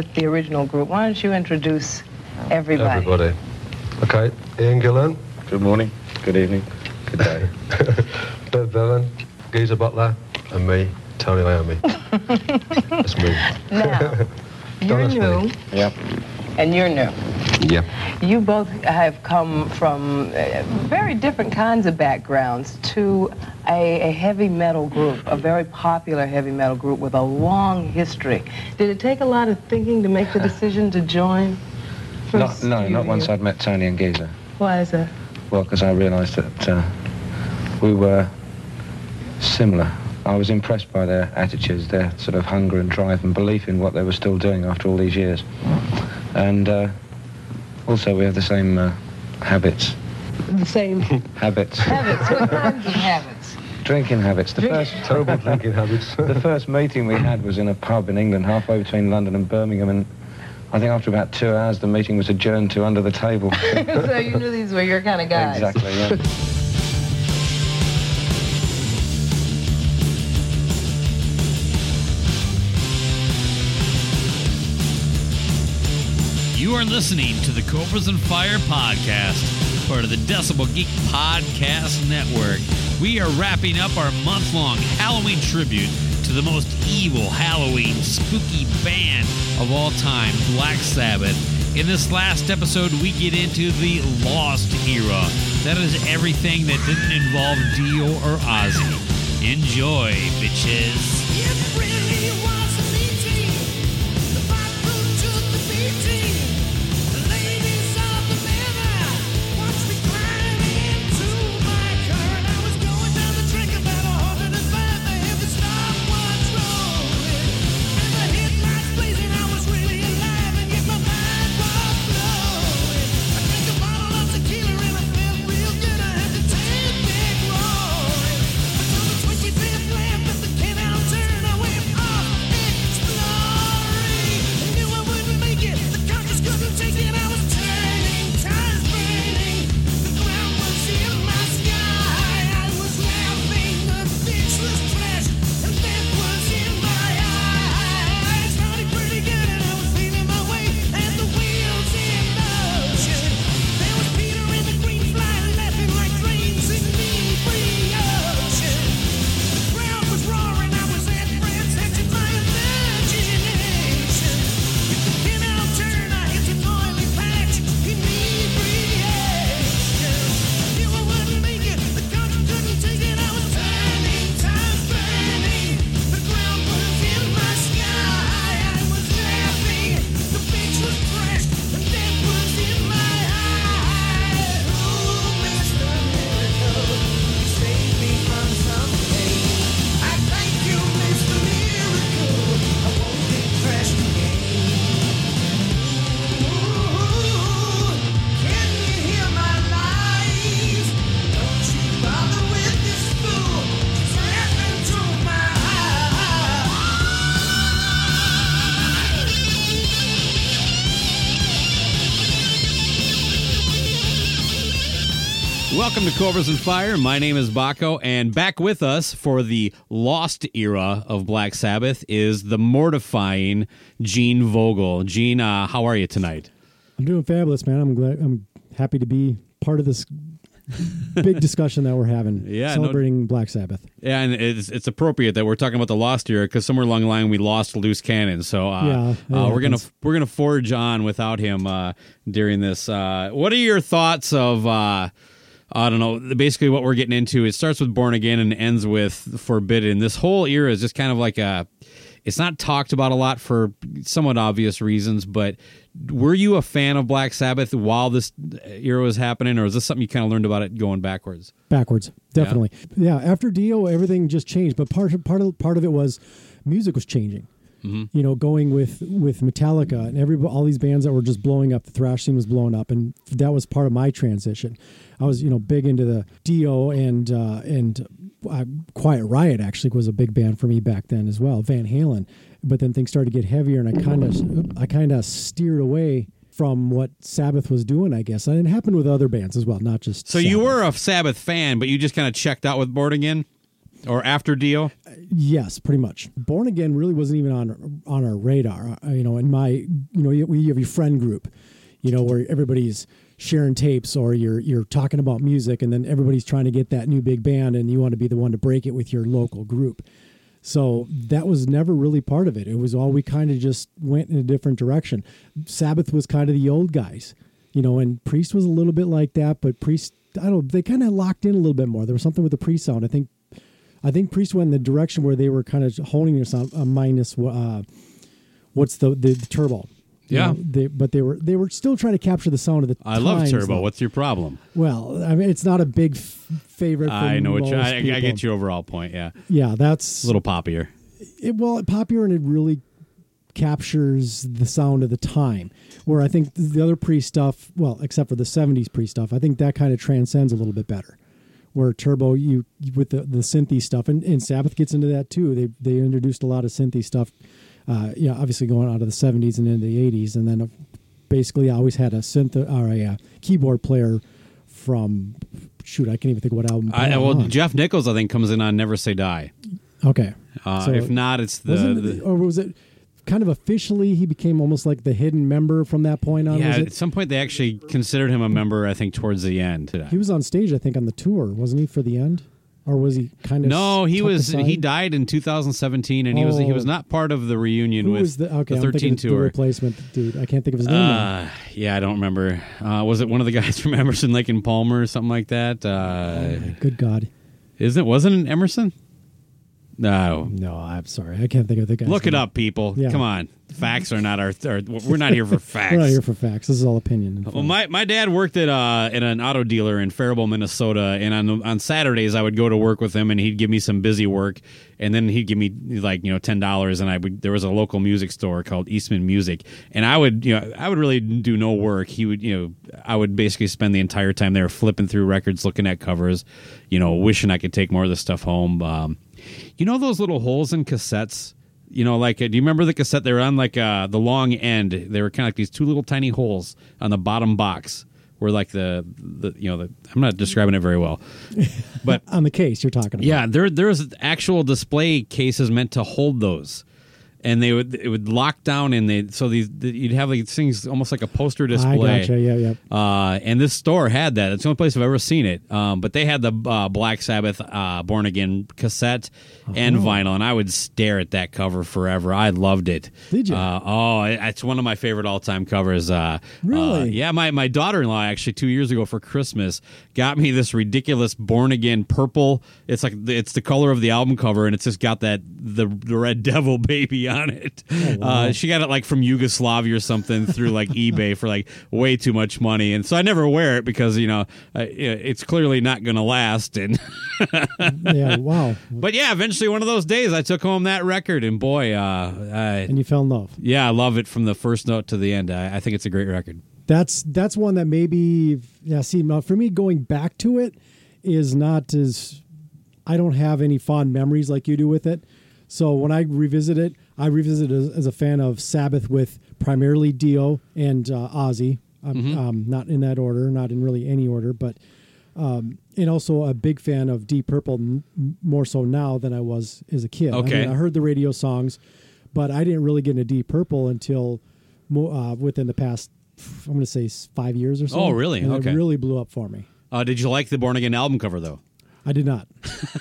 With the original group. Why don't you introduce everybody? Everybody. Okay, Ian Gillan, Good morning, good evening, good day. Bev Bevan, Geezer Butler, and me, Tony Iommi. Let's move. Now, you're Honestly. new, yep, and you're new. yep. You both have come from uh, very different kinds of backgrounds to a, a heavy metal group, a very popular heavy metal group with a long history. Did it take a lot of thinking to make the decision to join? Not, no, not once I'd met Tony and Geezer. Why is that? Well, because I realised that uh, we were similar. I was impressed by their attitudes, their sort of hunger and drive and belief in what they were still doing after all these years. And uh, also we have the same uh, habits. The same Habits. habits. What kinds of habits? Drinking habits. The first, Terrible drinking habits. the first meeting we had was in a pub in England, halfway between London and Birmingham, and I think after about two hours the meeting was adjourned to under the table. so you knew these were your kind of guys. exactly, yeah. You are listening to the Cobras and Fire podcast, part of the Decibel Geek Podcast Network. We are wrapping up our month long Halloween tribute to the most evil Halloween spooky band of all time, Black Sabbath. In this last episode, we get into the Lost era. That is everything that didn't involve Dio or Ozzy. Enjoy, bitches. Welcome to Cobras and Fire. My name is Baco, and back with us for the lost era of Black Sabbath is the mortifying Gene Vogel. Gene, uh, how are you tonight? I'm doing fabulous, man. I'm glad. I'm happy to be part of this big discussion that we're having. Yeah, no- celebrating Black Sabbath. Yeah, and it's it's appropriate that we're talking about the lost era because somewhere along the line we lost loose cannon. So uh, Yeah, uh, we're gonna we're gonna forge on without him uh, during this. Uh, what are your thoughts of? I don't know. Basically, what we're getting into it starts with Born Again and ends with Forbidden. This whole era is just kind of like a. It's not talked about a lot for somewhat obvious reasons, but were you a fan of Black Sabbath while this era was happening, or is this something you kind of learned about it going backwards? Backwards, definitely. Yeah. after Dio, everything just changed. But part of, part of part of it was music was changing. Mm-hmm. You know, going with with Metallica and every all these bands that were just blowing up. The thrash scene was blowing up, and that was part of my transition. I was you know big into the Dio and uh, and uh, Quiet Riot actually was a big band for me back then as well. Van Halen, but then things started to get heavier, and I kind of I kind of steered away from what Sabbath was doing. I guess, and it happened with other bands as well, not just. So you were a Sabbath fan, but you just kind of checked out with Born Again, or after Dio. Yes, pretty much. Born Again really wasn't even on on our radar. Uh, you know, in my you know you have your friend group, you know, where everybody's sharing tapes or you're you're talking about music, and then everybody's trying to get that new big band, and you want to be the one to break it with your local group. So that was never really part of it. It was all we kind of just went in a different direction. Sabbath was kind of the old guys, you know, and Priest was a little bit like that, but Priest, I don't, they kind of locked in a little bit more. There was something with the Priest sound. I think, I think Priest went in the direction where they were kind of honing their on uh, minus uh, what's the, the the turbo. You Yeah. know, they, but they were they were still trying to capture the sound of the. I love Turbo. though. What's your problem? well? I mean, it's not a big f- favorite. For I know what you, I, I get your overall point. Yeah, Yeah, that's a little poppier. it, well, popular and it really captures the sound of the time. Where I think the other pre stuff, well, except for the '70s pre stuff, I think that kind of transcends a little bit better. Where Turbo, you with the the synthy stuff, and, and Sabbath gets into that too. They they introduced a lot of synthy stuff. Uh, yeah, obviously going out of the '70s and into the '80s, and then basically I always had a synth or a uh, keyboard player from shoot, I can't even think of what album. I, well, on. Geoff Nicholls, I think, comes in on Never Say Die. okay. Uh, So- if not, it's the, the or was it kind of officially he became almost like the hidden member from that point on? yeah. At some point, they actually considered him a member. I think towards the end. He was on stage, I think, on the tour, wasn't he, for the end? Or was he kind of? No, he was. aside? He died in 2017, and he was he Oh. was not part of the reunion Who with the okay? the I'm 13 thinking the tour. replacement dude. I can't think of his name. Uh, yeah, I don't remember. Uh, was it one of the guys from Emerson, Lake and Palmer, or something like that? Uh, Good God, isn't wasn't it Emerson? No, no! I'm sorry, I can't think of the guy. look it up, people. Yeah. Come on, facts are not our. our we're not here for facts. We're not here for facts. This is all opinion. Well, my, my dad worked at uh at an auto dealer in Faribault, Minnesota, and on on Saturdays I would go to work with him, and he'd give me some busy work, and then he'd give me like you know ten dollars, and I would there was a local music store called Eastman Music, and I would you know I would really do no work. He would you know I would basically spend the entire time there flipping through records, looking at covers, you know, wishing I could take more of this stuff home. Um, you know those little holes in cassettes. You know, like, uh, do you remember the cassette? They were on like uh, the long end. They were kind of like these two little tiny holes on the bottom box, where like the, the you know, the, I'm not describing it very well, but on the case you're talking about. yeah, there there's actual display cases meant to hold those, and they would it would lock down, and they so these you'd have like things almost like a poster display. I gotcha. Yeah, yeah. Uh, and this store had that. It's the only place I've ever seen it. Um, but they had the uh, Black Sabbath uh, Born Again cassette and Uh-huh. vinyl, and I would stare at that cover forever. I loved it. Did you? Uh, oh, it's one of my favorite all time covers. Uh, Really? uh, yeah, my, my daughter in law actually two years ago for Christmas got me this ridiculous Born Again purple. It's like the- it's the color of the album cover, and it's just got that the, the Red Devil baby on it. Oh, uh, she got it like from Yugoslavia or something through like eBay for like way too much money, and so I never wear it because you know uh, it's clearly not going to last. And yeah. Wow. but yeah, eventually one of those days I took home that record, and boy, uh, I, And you fell in love. yeah, I love it from the first note to the end. I, I think it's a great record. that's that's one that maybe yeah see for me going back to it is not as i don't have any fond memories like you do with it so when i revisit it i revisit as, as a fan of sabbath with primarily dio and uh, ozzy um, um, not in that order not in really any order but um, and also a big fan of Deep Purple m- more so now than I was as a kid. I, Okay. mean, I heard the radio songs, but I didn't really get into Deep Purple until mo- uh, within the past. I'm going to say five years or so. Oh, really? And Okay. It really blew up for me. Uh, did you like the Born Again album cover though? I did not.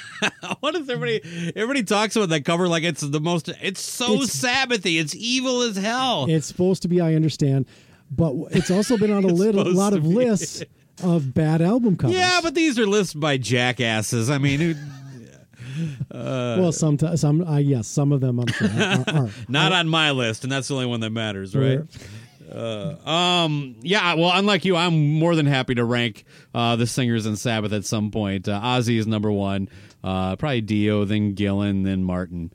what if everybody everybody talks about that cover like it's the most? It's so It's- Sabbathy. It's evil as hell. It's supposed to be. I understand, but it's also been on a, lit- a lot of lists of bad album covers. yeah, but these are lists by jackasses. I mean, who- well, sometimes some. Uh, yes, some of them I'm sure are. are. not on my list, and that's the only one that matters, right? Uh, um, yeah. Well, unlike you, I'm more than happy to rank uh, the singers in Sabbath at some point. Uh, Ozzy is number one, uh, probably Dio, then Gillan, then Martin.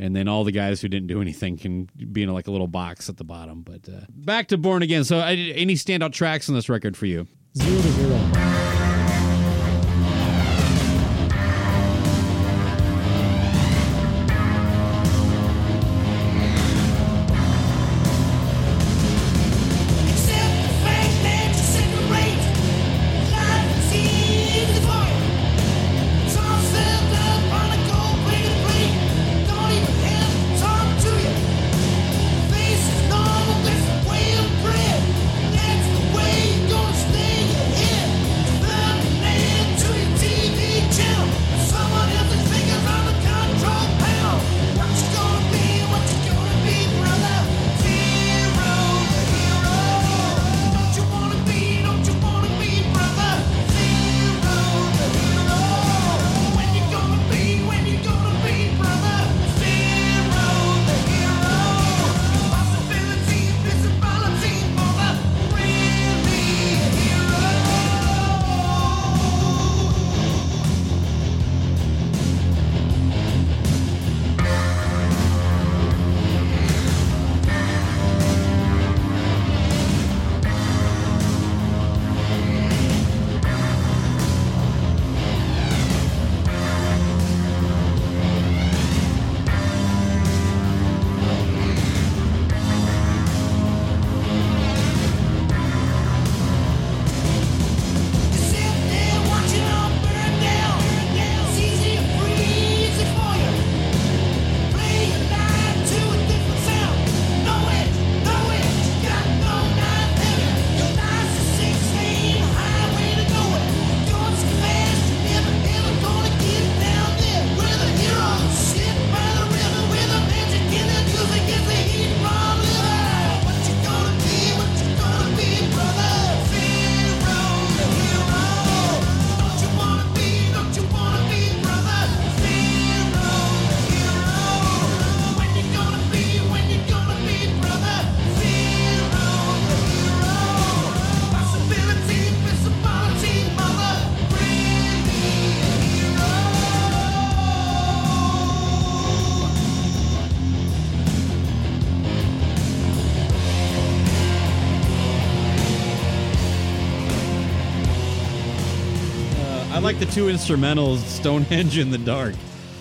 And then all the guys who didn't do anything can be in like a little box at the bottom. But uh, back to Born Again. So, uh, any standout tracks on this record for you? Zero to hero. Two instrumentals, Stonehenge in the Dark.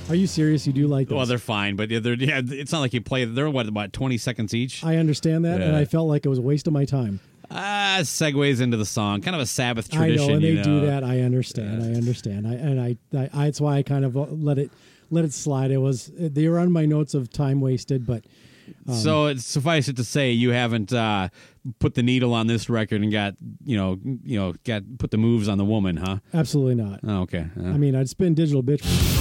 Are you serious? You do like those? Well, they're fine, but yeah, they're, yeah, it's not like you play. They're what about twenty seconds each. I understand that, and I felt like it was a waste of my time. Ah, segues into the song, kind of a Sabbath tradition. I know, and they you do that. I understand. I understand. I and I, I, I. That's why I kind of let it let it slide. It was they were on my notes of time wasted, but so it's suffice it to say, you haven't uh, put the needle on this record and got you know you know got put the moves on the woman, huh? absolutely not. Oh, okay. Uh, I mean, I'd spin digital bitch.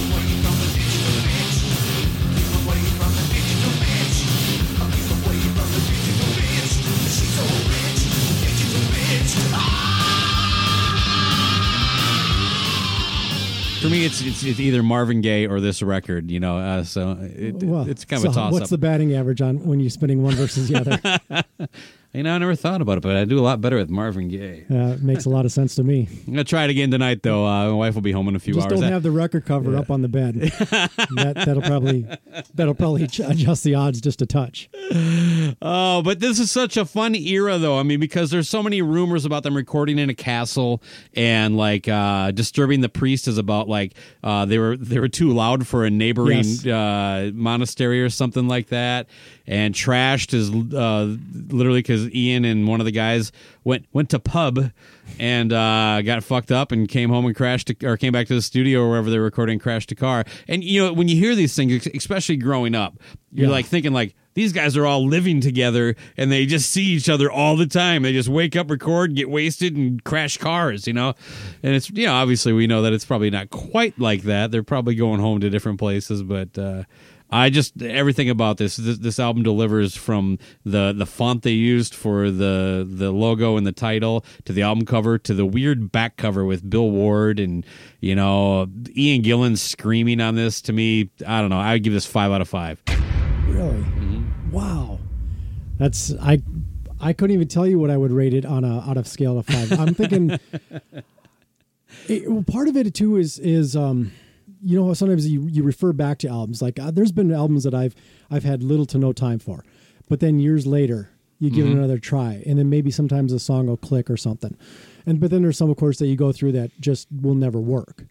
For me, it's, it's it's either Marvin Gaye or this record. You know, uh, so it, Well, it's kind so of a toss what's up. the batting average on when you're spinning one versus the other? you know, I never thought about it, but I do a lot better with Marvin Gaye. uh, it makes a lot of sense to me. I'm gonna try it again tonight, though. Uh, my wife will be home in a few Just hours. don't have the record cover up on the bed. that, that'll probably that'll probably adjust the odds just a touch. Oh, but this is such a fun era, though. I mean, because there's so many rumors about them recording in a castle, and like uh, disturbing the priest is about like uh, they were they were too loud for a neighboring Yes. uh, monastery or something like that, and trashed is uh, literally because Ian and one of the guys went went to pub and uh, got fucked up and came home and crashed a, or came back to the studio or wherever they're recording, crashed a car. And you know when you hear these things, especially growing up, you're Yeah. like thinking like these guys are all living together and they just see each other all the time. They just wake up, record, get wasted, and crash cars, you know? And it's, you know, obviously we know that it's probably not quite like that. They're probably going home to different places, but, uh, I just everything about this, this this album delivers from the the font they used for the the logo and the title to the album cover to the weird back cover with Bill Ward and you know Ian Gillan screaming on this to me I don't know I would give this 5 out of 5. Really? Mm-hmm. Wow. That's I. I couldn't even tell you what I would rate it on a out of scale of five. I'm thinking. it, well, part of it too is is um, you know sometimes you you refer back to albums. Like uh, there's been albums that I've I've had little to no time for, but then years later you give it another try, and then maybe sometimes a song will click or something, and but then there's some of course that you go through that just will never work.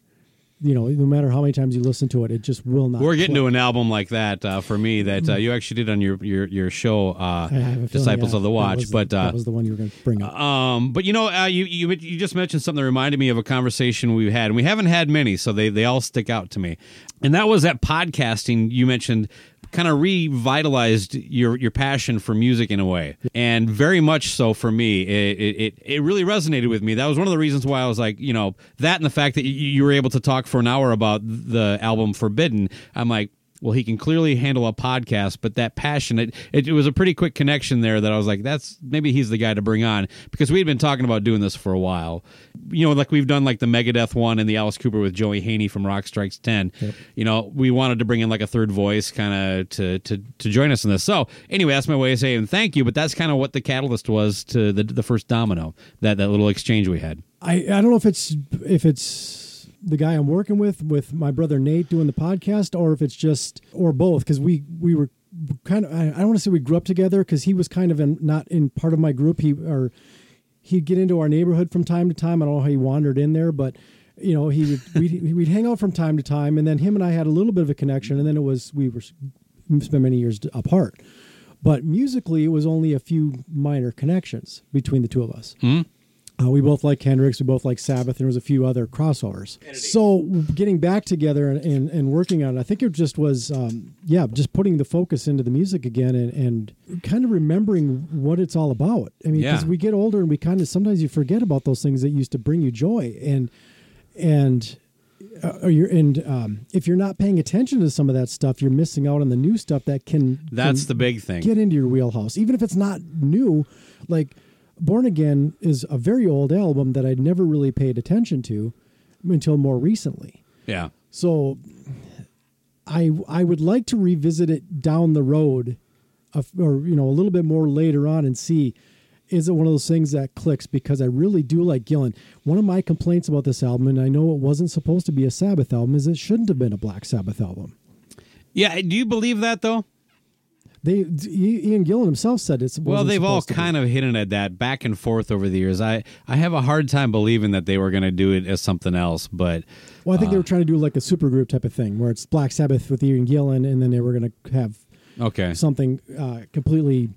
You know, no matter how many times you listen to it, it just will not. We're getting click. to an album like that uh, for me that uh, you actually did on your your your show, uh, I have a feeling, Disciples yeah, of the Watch. but uh, that was the one you were going to bring up. um, but you know, uh, you you you just mentioned something that reminded me of a conversation we had, and we haven't had many, so they they all stick out to me. And that was that podcasting you mentioned kind of revitalized your your passion for music in a way, and very much so for me. It, it it really resonated with me. That was one of the reasons why I was like, you know, that and the fact that you, you were able to talk for an hour about the album Forbidden. I'm like. Well, he can clearly handle a podcast, but that passion, it, it, it was a pretty quick connection there that I was like, that's maybe he's the guy to bring on because we had been talking about doing this for a while. You know, like we've done like the Megadeth one and the Alice Cooper with Joey Haney from Rock Strikes 10. You know, we wanted to bring in like a third voice kind of to, to, to join us in this. So, anyway, that's my way of saying thank you, but that's kind of what the catalyst was to the, the first domino, that, that little exchange we had. I I don't know if it's if it's the guy I'm working with with my brother Nate doing the podcast, or if it's just or both because we we were kind of I, don't want to say we grew up together because he was kind of in, not in part of my group. He or he'd get into our neighborhood from time to time. I don't know how he wandered in there, but you know he would we'd, we'd hang out from time to time, and then him and I had a little bit of a connection, and then it was we were spent many years apart. But musically, it was only a few minor connections between the two of us. Hmm? Uh, we both like Hendrix. We both like Sabbath. There was a few other crossovers. So getting back together and, and, and working on it, I think it just was, um, yeah, just putting the focus into the music again and, and kind of remembering what it's all about. I mean, because Yeah. we get older and we kind of sometimes you forget about those things that used to bring you joy and and uh, you're and um, if you're not paying attention to some of that stuff, you're missing out on the new stuff that can That's can the big thing. get into your wheelhouse, even if it's not new. Like Born Again is a very old album that I'd never really paid attention to until more recently. Yeah. So I I would like to revisit it down the road, of, or you know a little bit more later on and see is it one of those things that clicks because I really do like Gillan. One of my complaints about this album, and I know it wasn't supposed to be a Sabbath album, is it shouldn't have been a Black Sabbath album. Yeah. Do you believe that, though? They Ian Gillan himself said it's Well, they've all kind of hinted at that back and forth over the years. I, I have a hard time believing that they were going to do it as something else, but Well, I think they were trying to do like a supergroup type of thing, where it's Black Sabbath with Ian Gillan, and then they were going to have okay. something uh, completely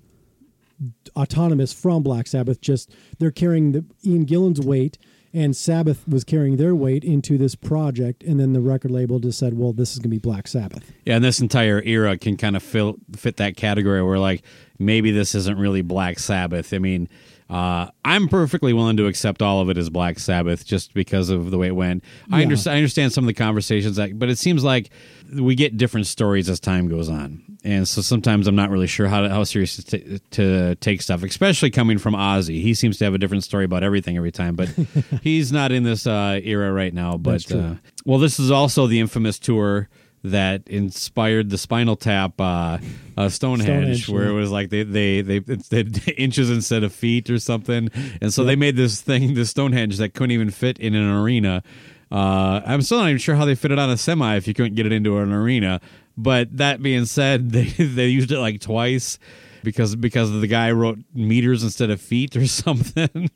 autonomous from Black Sabbath. Just they're carrying the Ian Gillan's weight, and Sabbath was carrying their weight into this project, and then the record label just said, "Well, this is going to be Black Sabbath." Yeah, and this entire era can kind of fill, fit that category where, like, maybe this isn't really Black Sabbath. I mean, uh, I'm perfectly willing to accept all of it as Black Sabbath just because of the way it went. I, Yeah. understand, I understand some of the conversations, that, but it seems like we get different stories as time goes on. And so sometimes I'm not really sure how, to, how serious to, t- to take stuff, especially coming from Ozzy. He seems to have a different story about everything every time, but he's not in this uh, era right now. But uh, well, this is also the infamous tour that inspired the Spinal Tap uh, uh, Stonehenge, Stonehenge, where it was like they they they they inches instead of feet or something, and so they made this thing, this Stonehenge that couldn't even fit in an arena. Uh, I'm still not even sure how they fit it on a semi if you couldn't get it into an arena. But that being said, they they used it like twice. because because the guy wrote meters instead of feet or something.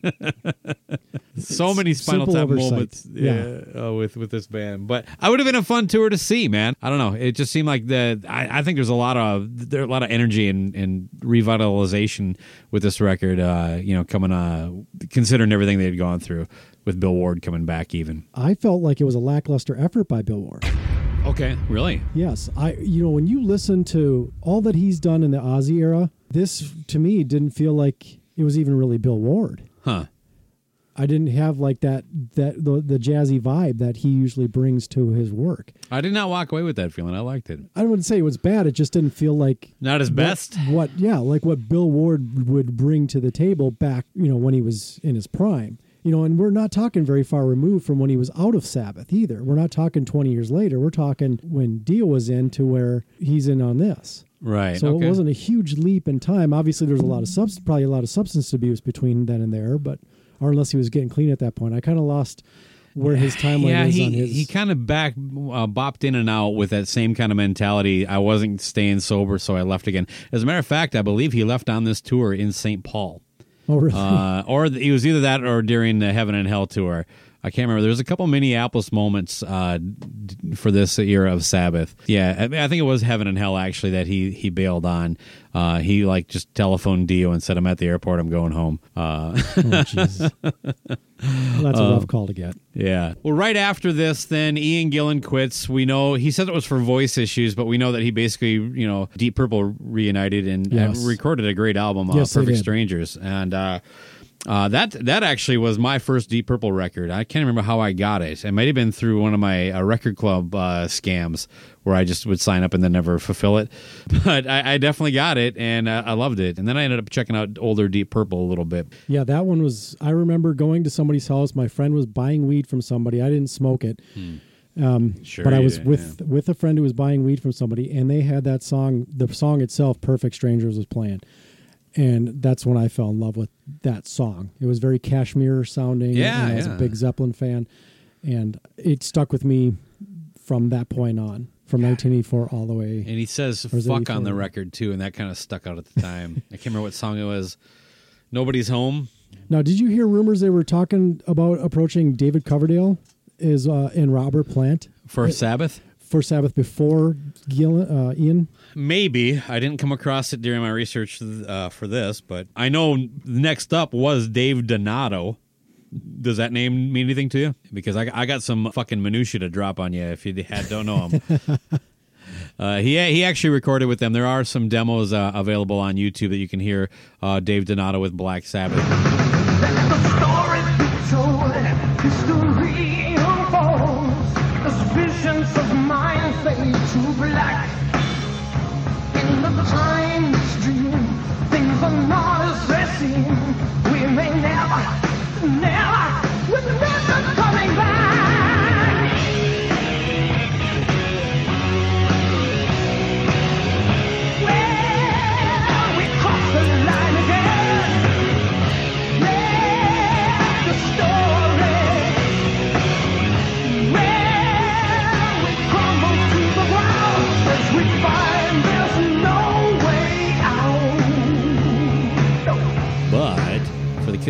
so many Spinal Tap oversight. moments, Yeah. uh, with with this band. But I would have been a fun tour to see, man. I don't know. It just seemed like the. I, I think there's a lot of there a lot of energy and, and revitalization with this record. Uh, you know, coming uh, considering everything they had gone through with Bill Ward coming back, even. I felt like it was a lackluster effort by Bill Ward. Okay, really? Yes, I you know when you listen to all that he's done in the Ozzy era, this to me didn't feel like it was even really Bill Ward. Huh. I didn't have like that that the, the jazzy vibe that he usually brings to his work. I did not walk away with that feeling. I liked it. I wouldn't say it was bad. It just didn't feel like Not his what- best. What, yeah, like what Bill Ward would bring to the table back, you know, when he was in his prime. You know, and we're not talking very far removed from when he was out of Sabbath either. We're not talking 20 years later. We're talking when Dio was in to where he's in on this. Right. So okay. it wasn't a huge leap in time. Obviously, there's a lot of subs, probably a lot of substance abuse between then and there, but or unless he was getting clean at that point, I kind of lost where his timeline yeah, is he on his. he kind of back uh, bopped in and out with that same kind of mentality. I wasn't staying sober, so I left again. As a matter of fact, I believe he left on this tour in St. Paul. Oh, really? uh, or it was either that or during the Heaven and Hell tour. I can't remember. There's a couple Minneapolis moments uh, for this era of Sabbath. Yeah, I, mean, I think it was Heaven and Hell actually that he he bailed on. Uh, he like just telephoned Dio and said, "I'm at the airport. I'm going home." Uh, oh, Jesus. That's a rough call to get. yeah. Well, right after this, then Ian Gillan quits. We know he said it was for voice issues, but we know that he basically, you know, Deep Purple reunited and uh, Yes. recorded a great album, uh, Yes, they Perfect. Strangers, and uh, uh, that that actually was my first Deep Purple record. I can't remember how I got it. It might have been through one of my uh, record club uh, scams where I just would sign up and then never fulfill it. But I, I definitely got it, and uh, I loved it. And then I ended up checking out older Deep Purple a little bit. Yeah, that one was. I remember going to somebody's house. My friend was buying weed from somebody. I didn't smoke it, Sure, but I was did, with with a friend who was buying weed from somebody, and they had that song. The song itself, "Perfect Strangers," was playing, and that's when I fell in love with that song. It was very Kashmir sounding. Yeah, and I was yeah. a big Zeppelin fan, and it stuck with me from that point on, from 1984 all the way. And he says it fuck on the record too, and that kind of stuck out at the time. I can't remember what song it was. Nobody's home. Now, did you hear rumors they were talking about approaching David Coverdale is uh, and Robert Plant For Sabbath? for Sabbath before Gillan, uh, Ian? Maybe. I didn't come across it during my research uh, for this, but I know next up was Dave Donato. Does that name mean anything to you? Because I, I got some fucking minutia to drop on you if you had don't know him. Uh, he he actually recorded with them. There are some demos uh, available on YouTube that you can hear uh, Dave Donato with Black Sabbath.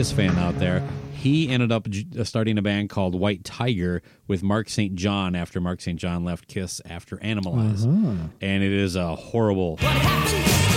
Kiss fan out there, he ended up uh, starting a band called White Tiger with Mark St. John after Mark St. John left Kiss after Animalize. And it is a horrible. Horrible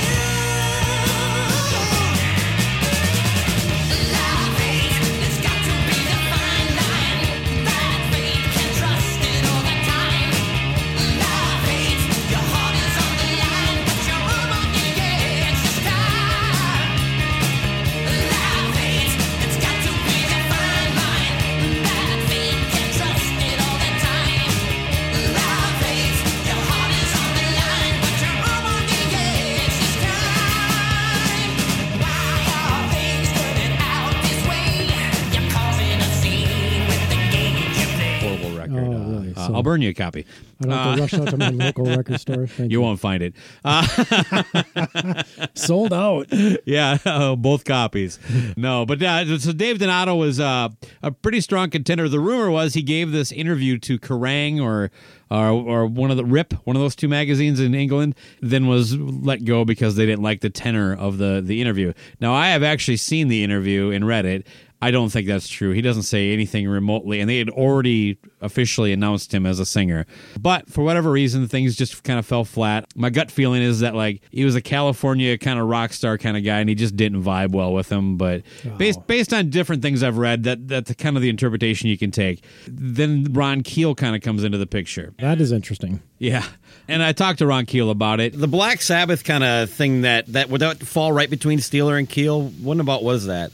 burn you a copy. I don't have to rush out to my local record store. Thank You you. won't find it. Uh, Sold out. yeah, uh, both copies. No, but uh, so Dave Donato was uh, a pretty strong contender. The rumor was he gave this interview to Kerrang or or, or one of the Rip, one of those two magazines in England, then was let go because they didn't like the tenor of the the interview. Now I have actually seen the interview and read it. I don't think that's true. He doesn't say anything remotely, and they had already officially announced him as a singer. But for whatever reason, things just kind of fell flat. My gut feeling is that like he was a California kind of rock star kind of guy, and he just didn't vibe well with him. But oh. based based on different things I've read, that that's kind of the interpretation you can take. Then Ron Keel kind of comes into the picture. That is interesting. Yeah, and I talked to Ron Keel about it. The Black Sabbath kind of thing that that would that fall right between Steeler and Keel. What about was that?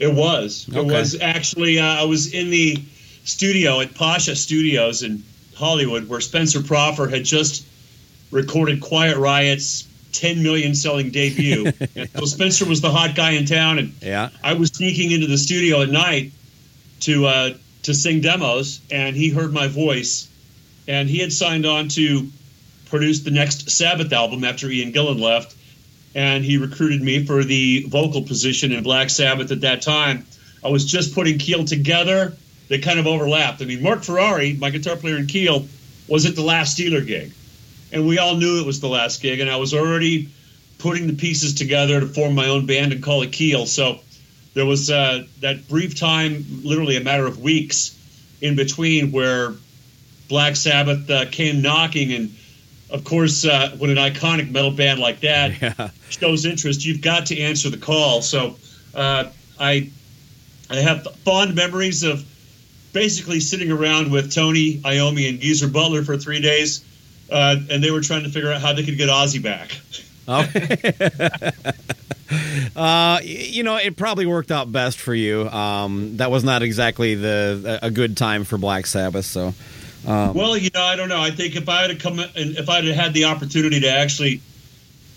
It was. It was actually. Uh, I was in the studio at Pasha Studios in Hollywood, where Spencer Proffer had just recorded Quiet Riot's 10 million selling debut. so Spencer was the hot guy in town, and Yeah. I was sneaking into the studio at night to uh, to sing demos, and he heard my voice, and he had signed on to produce the next Sabbath album after Ian Gillan left, and he recruited me for the vocal position in Black Sabbath at that time. I was just putting Keel together; they kind of overlapped. I mean, Marc Ferrari, my guitar player in Keel, was at the last Steeler gig, and we all knew it was the last gig, and I was already putting the pieces together to form my own band and call it Keel. So there was uh, that brief time, literally a matter of weeks, in between where Black Sabbath uh, came knocking, and of course, uh, when an iconic metal band like that shows interest, you've got to answer the call. So uh, I I have fond memories of basically sitting around with Tony Iommi and Geezer Butler for three days, uh, and they were trying to figure out how they could get Ozzy back. Uh, you know, it probably worked out best for you. Um, that was not exactly the a good time for Black Sabbath. So, um, Well, you know, I don't know. I think if I had come and if I had had the opportunity to actually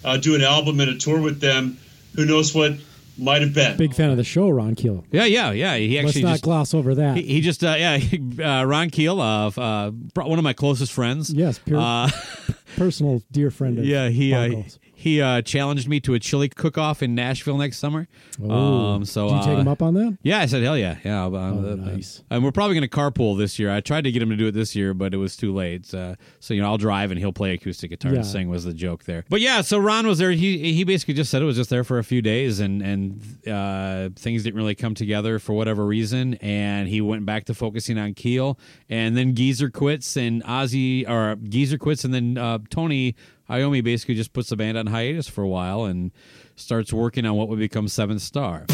uh, do an album and a tour with them, who knows what might have been. Big fan of the show, Ron Keel. Yeah, yeah, yeah. He actually Let's not just gloss over that. he, he just uh, yeah uh, Ron Keel, uh, uh, one of my closest friends. yes, pure, Uh, personal dear friend. Of yeah, he uh, Bongos. He uh, challenged me to a chili cook-off in Nashville next summer. Oh. Um, so Did you take uh, him up on that? Yeah, I said hell yeah, yeah. Um, Oh, uh, nice. And we're probably going to carpool this year. I tried to get him to do it this year, but it was too late. Uh, so you know, I'll drive and he'll play acoustic guitar Yeah. and sing. Was the joke there? But yeah, so Ron was there. He he basically just said it was just there for a few days, and and uh, things didn't really come together for whatever reason, and he went back to focusing on Keel, and then Geezer quits, and Ozzy or Geezer quits, and then uh, Tony Iommi basically just puts the band on hiatus for a while and starts working on what would become Seventh Star.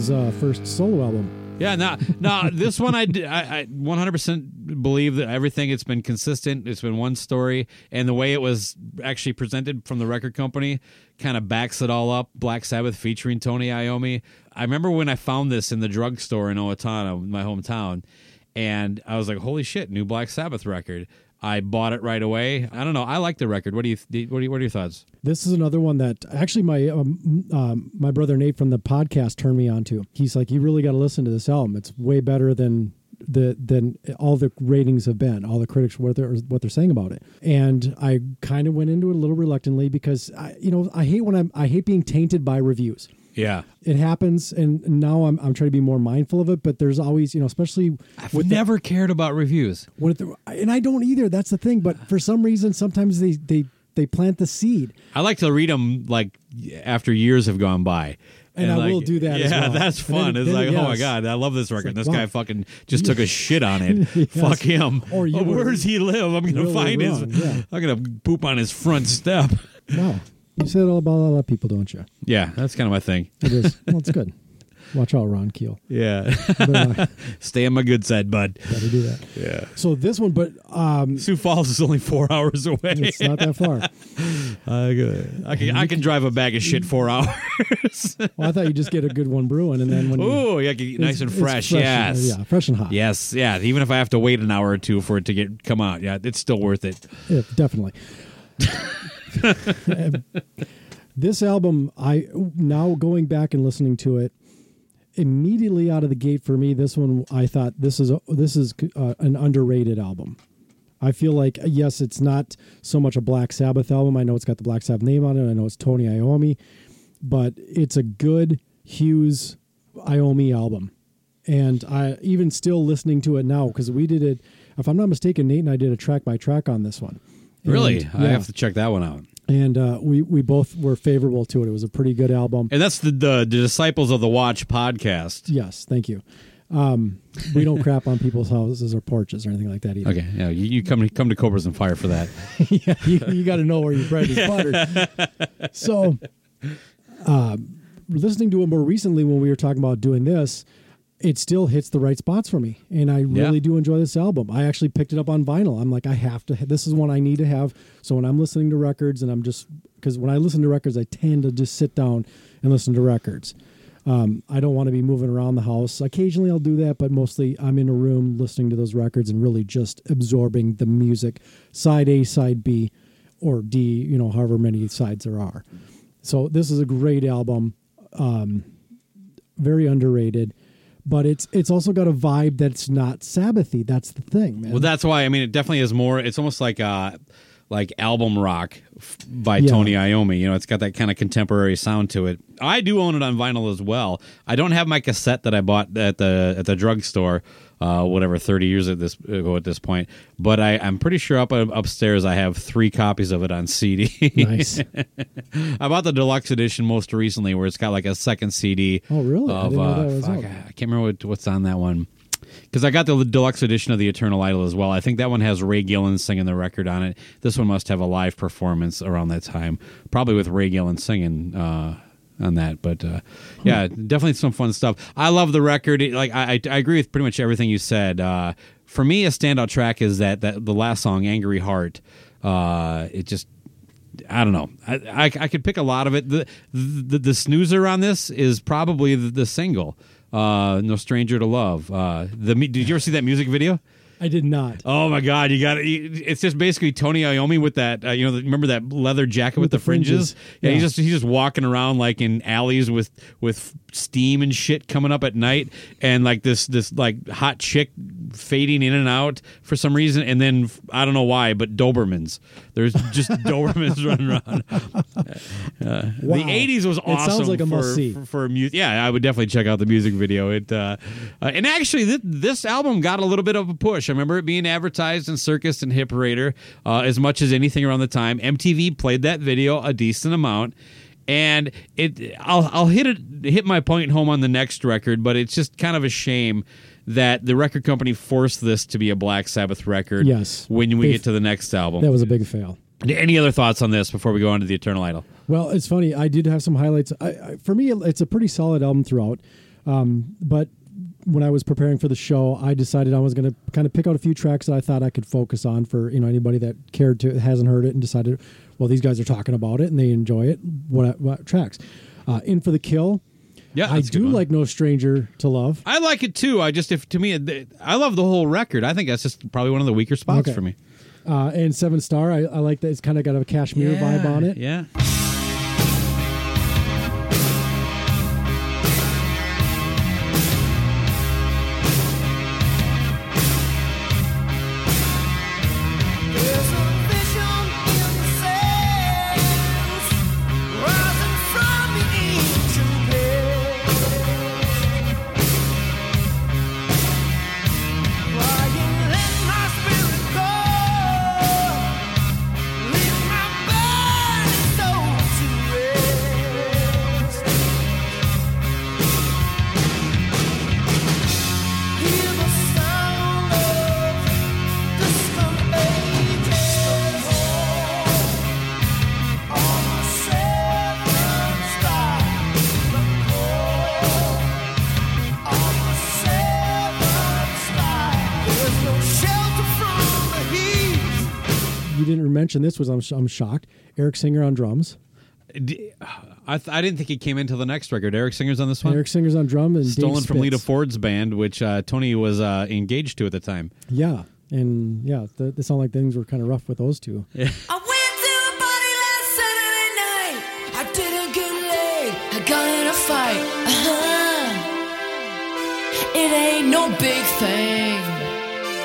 His uh, first solo album. Yeah, now, now this one i i 100% believe that everything it's been consistent. It's been one story, and the way it was actually presented from the record company kind of backs it all up. Black Sabbath featuring Tony Iommi. I remember when I found this in the drugstore in Owatonna, my hometown, and I was like, "Holy shit, new Black Sabbath record!" I bought it right away. I don't know. I like the record. What do you? What do you? What are your thoughts? This is another one that actually my um, um, my brother Nate from the podcast turned me on to. He's like, you really got to listen to this album. It's way better than the than all the ratings have been. All the critics what they're what they're saying about it. And I kind of went into it a little reluctantly because I you know I hate when I'm I hate being tainted by reviews. Yeah, It happens, and now I'm I'm trying to be more mindful of it. But there's always you know especially I've with the- never cared about reviews. what the, and I don't either. That's the thing. But for some reason, sometimes they they they plant the seed. I like to read them like after years have gone by. And I like, will do that Yeah, as well. that's fun. then- it's then, like, oh my god, I love this record. like, this wow. guy fucking just took a shit on it. Yes. Fuck him. Or Oh, where does he live? I'm gonna really find wrong, his. yeah. I'm gonna poop on his front step. Wow, you say all about a lot of people, don't you? Yeah, that's kind of my thing. It is. well, it's good. Watch out, Ron Keel. Yeah, stay on my good side, bud. better do that. Yeah, So this one, but um, Sioux Falls is only four hours away. it's not that far. I, can- I can I can drive a bag of shit four hours. Well, I thought you just get a good one brewing, and then when Ooh, yeah, nice and fresh. and- yes, yeah, fresh and hot. Yes, yeah. Even if I have to wait an hour or two for it to get come out, yeah, it's still worth it. Yeah, definitely. this album, I now going back and listening to it, immediately out of the gate for me, this one I thought this is a, this is uh, an underrated album. I feel like yes, it's not so much a Black Sabbath album. I know it's got the Black Sabbath name on it. I know it's Tony Iommi, but it's a good Hughes Iommi album. And I even still listening to it now because we did it. If I'm not mistaken, Nate and I did a track by track on this one. Really, And, I yeah. have to check that one out. and uh, we we both were favorable to it. It was a pretty good album. And that's the, the the Disciples of the Watch podcast. Yes, thank you. Um, we don't crap on people's houses or porches or anything like that either. Okay, yeah, you, you come come to Cobras and Fire for that. yeah, you, you got to know where your bread is buttered. so, um, listening to it more recently when we were talking about doing this, it still hits the right spots for me, and I really Yeah. do enjoy this album. I actually picked it up on vinyl. I'm like, I have to. This is one I need to have. So when I'm listening to records, and I'm just because when I listen to records, I tend to just sit down and listen to records. Um, I don't want to be moving around the house. Occasionally I'll do that, but mostly I'm in a room listening to those records and really just absorbing the music, side A, side B, or D, you know, however many sides there are. So this is a great album, um, very underrated, but it's it's also got a vibe that's not Sabbathy. That's the thing, man. Well, that's why I mean it definitely is more. It's almost like uh like album rock by Yeah. Tony Iommi. You know, it's got that kind of contemporary sound to it. I do own it on vinyl as well. I don't have my cassette that I bought at the at the drugstore, uh, whatever thirty years at this ago at this point. But I, I'm pretty sure up upstairs I have three copies of it on CD. nice. I bought the deluxe edition most recently, where it's got like a second CD. Oh, really? I Of, didn't know uh, fuck. I can't remember what, what's on that one. Because I got the deluxe edition of the Eternal Idol as well. I think that one has Ray Gillen singing the record on it. This one must have a live performance around that time, probably with Ray Gillen singing uh, on that. But uh, yeah, definitely some fun stuff. I love the record. It- Like I, I, agree with pretty much everything you said. Uh, for me, a standout track is that that the last song, "Angry Heart." Uh, it just I don't know. I, I, I could pick a lot of it. The, the the snoozer on this is probably the, the single, uh, "No Stranger to Love." Uh, the did you ever see that music video? I did not. Oh my God! You got it. It's just basically Tony Iommi with that. Uh, you know, remember that leather jacket with, With the the fringes? fringes. Yeah, Yeah. he's just he's just walking around like in alleys with with steam and shit coming up at night, and like this this like hot chick fading in and out for some reason, and then I don't know why, but Dobermans. There's just Dobermans running around. Uh, Wow. The '80s was It awesome. sounds like a for, must-see. For, for music. Yeah, I would definitely check out the music video. It uh, uh, and actually th- this album got a little bit of a push. I remember it being advertised in Circus and Hit Parader uh, as much as anything around the time. MTV played that video a decent amount. And it, I'll, I'll hit it, hit my point home on the next record, but it's just kind of a shame that the record company forced this to be a Black Sabbath record. Yes. When we They- get to the next album. That was a big fail. Any other thoughts on this before we go on to the Eternal Idol? Well, it's funny. I did have some highlights. I, I, for me, it's a pretty solid album throughout. Um, but when I was preparing for the show, I decided I was going to kind of pick out a few tracks that I thought I could focus on for you know anybody that cared to hasn't heard it and decided, well, these guys are talking about it and they enjoy it. What, what tracks? Uh, In for the Kill. Yeah, I that's a good do like No Stranger to Love. I like it too. I just if to me, it- I love the whole record. I think that's just probably one of the weaker spots Okay. for me. Uh, and Seven Star, I, I like that. It's kind of got a Kashmir vibe on it. Yeah. Mention this was I'm, I'm shocked. Eric Singer on drums. D- I, th- I didn't think he came into the next record. Eric Singer's on this one. Eric Singer's on drum and Stolen Dave from Lita Ford's band, which uh, Tony was uh, engaged to at the time. Yeah, and yeah, the, it sounded like things were kind of rough with those two. I went to a party last Saturday night. I didn't get laid. I got in a fight. Uh-huh. It ain't no big thing.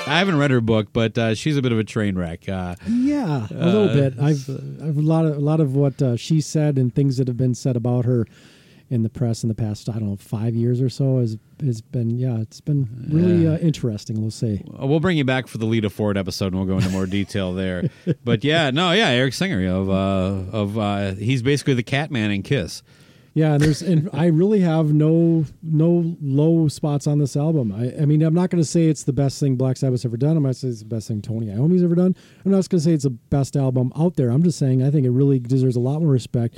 I haven't read her book, but uh, she's a bit of a train wreck. Uh, Yeah, a little Uh, bit. I've, I've a lot of a lot of what uh, she said and things that have been said about her in the press in the past. I don't know, five years or so has has been. Yeah, it's been really Yeah. uh, interesting. We'll see we'll bring you back for the Lita Ford episode, and we'll go into more detail there. But yeah, no, yeah, Eric Singer of uh, of uh, he's basically the Catman in Kiss. Yeah, and there's and I really have no no low spots on this album. I, I mean, I'm not going to say it's the best thing Black Sabbath's ever done. I'm not going to say it's the best thing Tony Iommi's ever done. I'm not going to say it's the best album out there. I'm just saying I think it really deserves a lot more respect.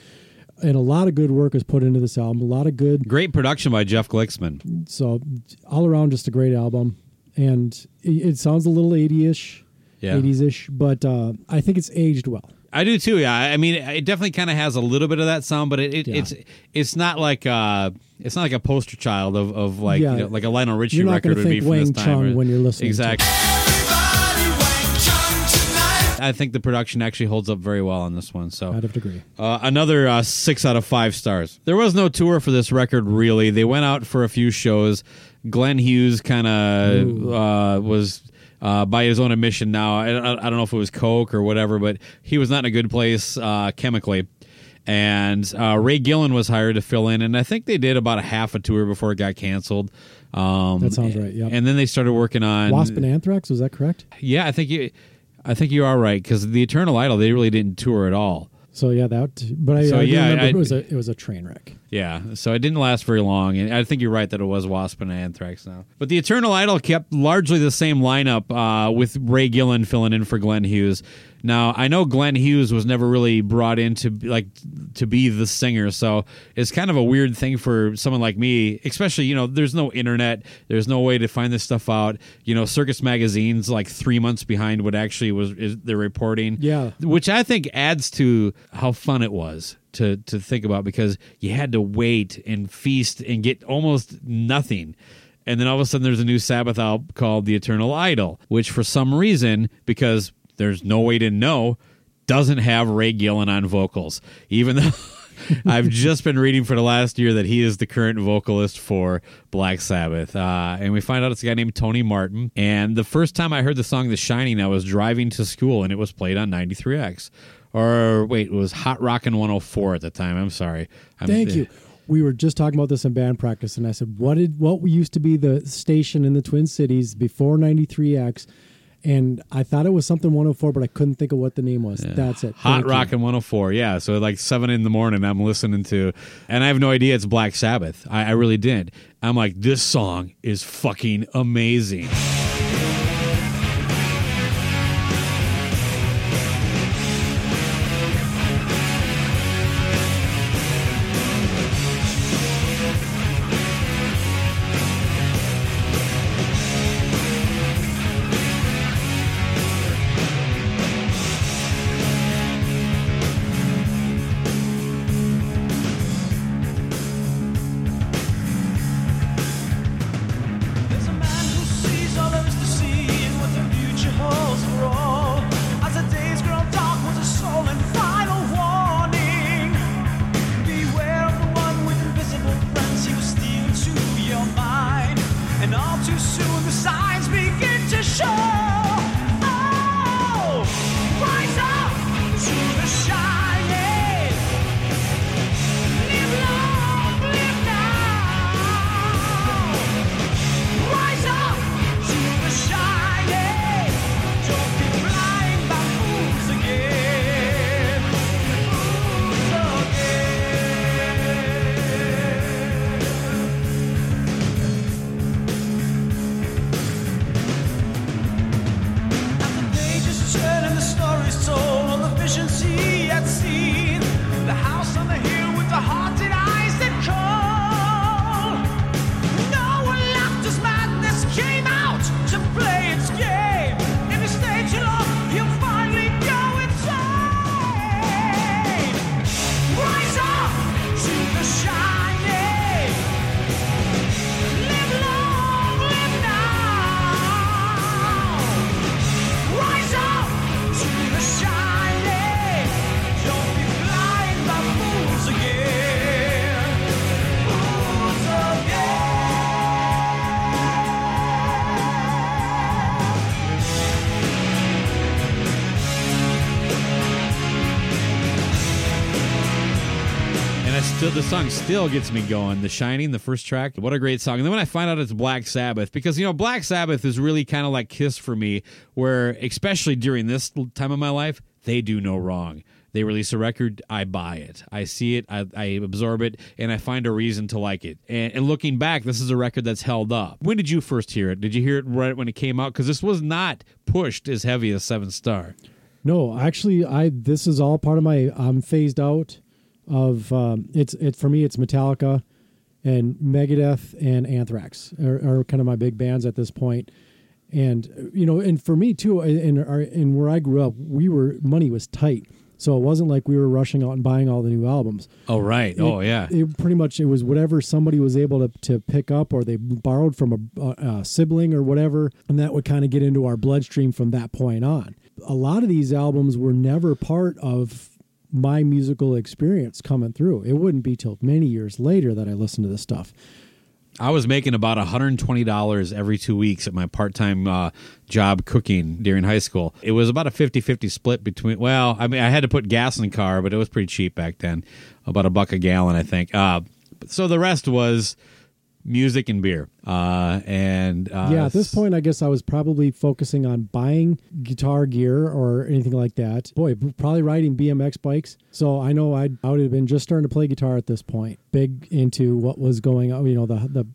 And a lot of good work is put into this album. A lot of good. Great production by Jeff Glixman. So all around, just a great album. And it, it sounds a little 80ish, Yeah. 80s-ish, but uh, I think it's aged well. I do too. Yeah, I mean, it definitely kind of has a little bit of that sound, but it, it, Yeah. it's it's not like uh, it's not like a poster child of, of like Yeah. you know, like a Lionel Richie You're not record would be from Wang this time. Chung or- when you're listening Exactly. Everybody went Chung tonight. I think the production actually holds up very well on this one. So I'd have to agree. Uh, another uh, six out of five stars. There was no tour for this record, really. They went out for a few shows. Glenn Hughes kind of uh, was, uh, by his own admission now, I, I I don't know if it was Coke or whatever, but he was not in a good place uh, chemically. And uh, Ray Gillen was hired to fill in, and I think they did about a half a tour before it got canceled. Um, That sounds right, Yeah. And then they started working on Wasp and Anthrax, was that correct? Yeah, I think you, I think you are right because the Eternal Idol they really didn't tour at all. So yeah, that. But I, So, I yeah, remember I- it was a it was a train wreck. Yeah, so it didn't last very long, and I think you're right that it was Wasp and Anthrax now. But the Eternal Idol kept largely the same lineup uh, with Ray Gillen filling in for Glenn Hughes. Now I know Glenn Hughes was never really brought in to like to be the singer, so it's kind of a weird thing for someone like me, especially you know, there's no internet, there's no way to find this stuff out. You know, Circus Magazine's like three months behind what actually was is they're reporting Yeah. which I think adds to how fun it was to to think about because you had to wait and feast and get almost nothing. And then all of a sudden there's a new Sabbath album called The Eternal Idol, which for some reason, because there's no way to know, doesn't have Ray Gillen on vocals. Even though I've just been reading for the last year that he is the current vocalist for Black Sabbath. Uh, and we find out it's a guy named Tony Martin. And the first time I heard the song The Shining, I was driving to school and it was played on 93X. Or wait, it was Hot Rockin' 104 at the time. I'm sorry. I'm, Thank you. We were just talking about this in band practice, and I said, "What did what used to be the station in the Twin Cities before '93X?" And I thought it was something 104, but I couldn't think of what the name was. That's it. Hot Thank you. Rockin' 104. Yeah. So like seven in the morning, I'm listening to, and I have no idea it's Black Sabbath. I, I really did. I'm like, this song is fucking amazing. Song still gets me going. The Shining, the first track, what a great song. And then when I find out it's Black Sabbath, because you know Black Sabbath is really kind of like Kiss for me, where especially during this time of my life, they do no wrong. They release a record, I buy it. I see it, I, I absorb it, and I find a reason to like it. And, and looking back, this is a record that's held up. When did you first hear it? Did you hear it right when it came out? Because this was not pushed as heavy as Seven Star. No, actually, I this is all part of my. I'm phased out of. Um, it's it for me. It's Metallica, and Megadeth and Anthrax are, are kind of my big bands at this point. And you know, and for me too, in our in where I grew up, we were money was tight, so it wasn't like we were rushing out and buying all the new albums. Oh right. It- oh yeah. It pretty much it was whatever somebody was able to, to pick up or they borrowed from a, a, a sibling or whatever, and that would kind of get into our bloodstream from that point on. A lot of these albums were never part of my musical experience coming through. It wouldn't be till many years later that I listened to this stuff. I was making about $120 every two weeks at my part time uh, job cooking during high school. It was about a 50 50 split between, well, I mean, I had to put gas in the car, but it was pretty cheap back then. About a buck a gallon, I think. Uh, so the rest was music and beer. Uh, and uh, yeah, at this point, I guess I was probably focusing on buying guitar gear or anything like that. Boy, probably riding BMX bikes. So I know I'd, I would have been just starting to play guitar at this point, big into what was going on, you know, the, the,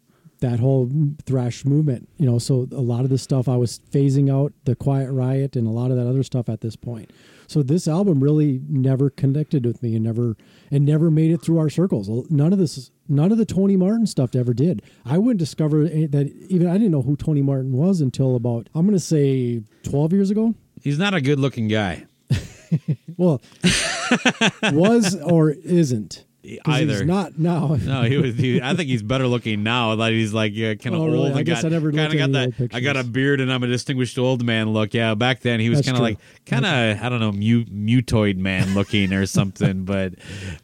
that whole thrash movement, you know, so a lot of the stuff I was phasing out the Quiet Riot and a lot of that other stuff at this point. So this album really never connected with me and never and never made it through our circles. None of this, none of the Tony Martin stuff ever did. I wouldn't discover that even I didn't know who Tony Martin was until about I'm going to say 12 years ago. he's not a good looking guy. Well, was or isn't Either. He's not now. No, he was. He, I think he's better looking now. Like he's like yeah, kind of Oh, really? old. I guess got, I never kind of got that. I got a beard and I'm a distinguished old man look. Yeah, back then he was kind of like kind of I don't know mu- mutoid man looking or something. but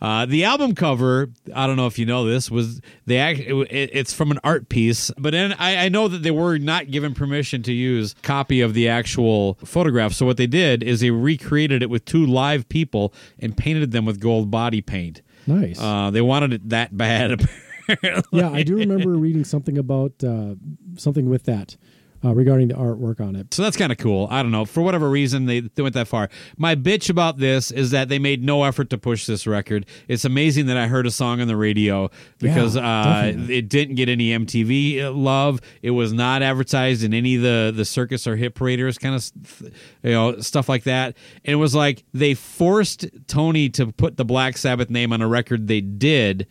uh, the album cover, I don't know if you know this, was they act. It, it, it's from an art piece, but then I, I know that they were not given permission to use copy of the actual photograph. So what they did is they recreated it with two live people and painted them with gold body paint. Nice. Uh, they wanted it that bad. Apparently. yeah, I do remember reading something about uh, something with that uh, regarding the artwork on it. So that's kind of cool. I don't know. For whatever reason, they, they went that far. My bitch about this is that they made no effort to push this record. It's amazing that I heard a song on the radio because Yeah, uh, it didn't get any MTV love. It was not advertised in any of the, the circus or hit paraders kind of you know stuff like that. And it was like they forced Tony to put the Black Sabbath name on a record they did.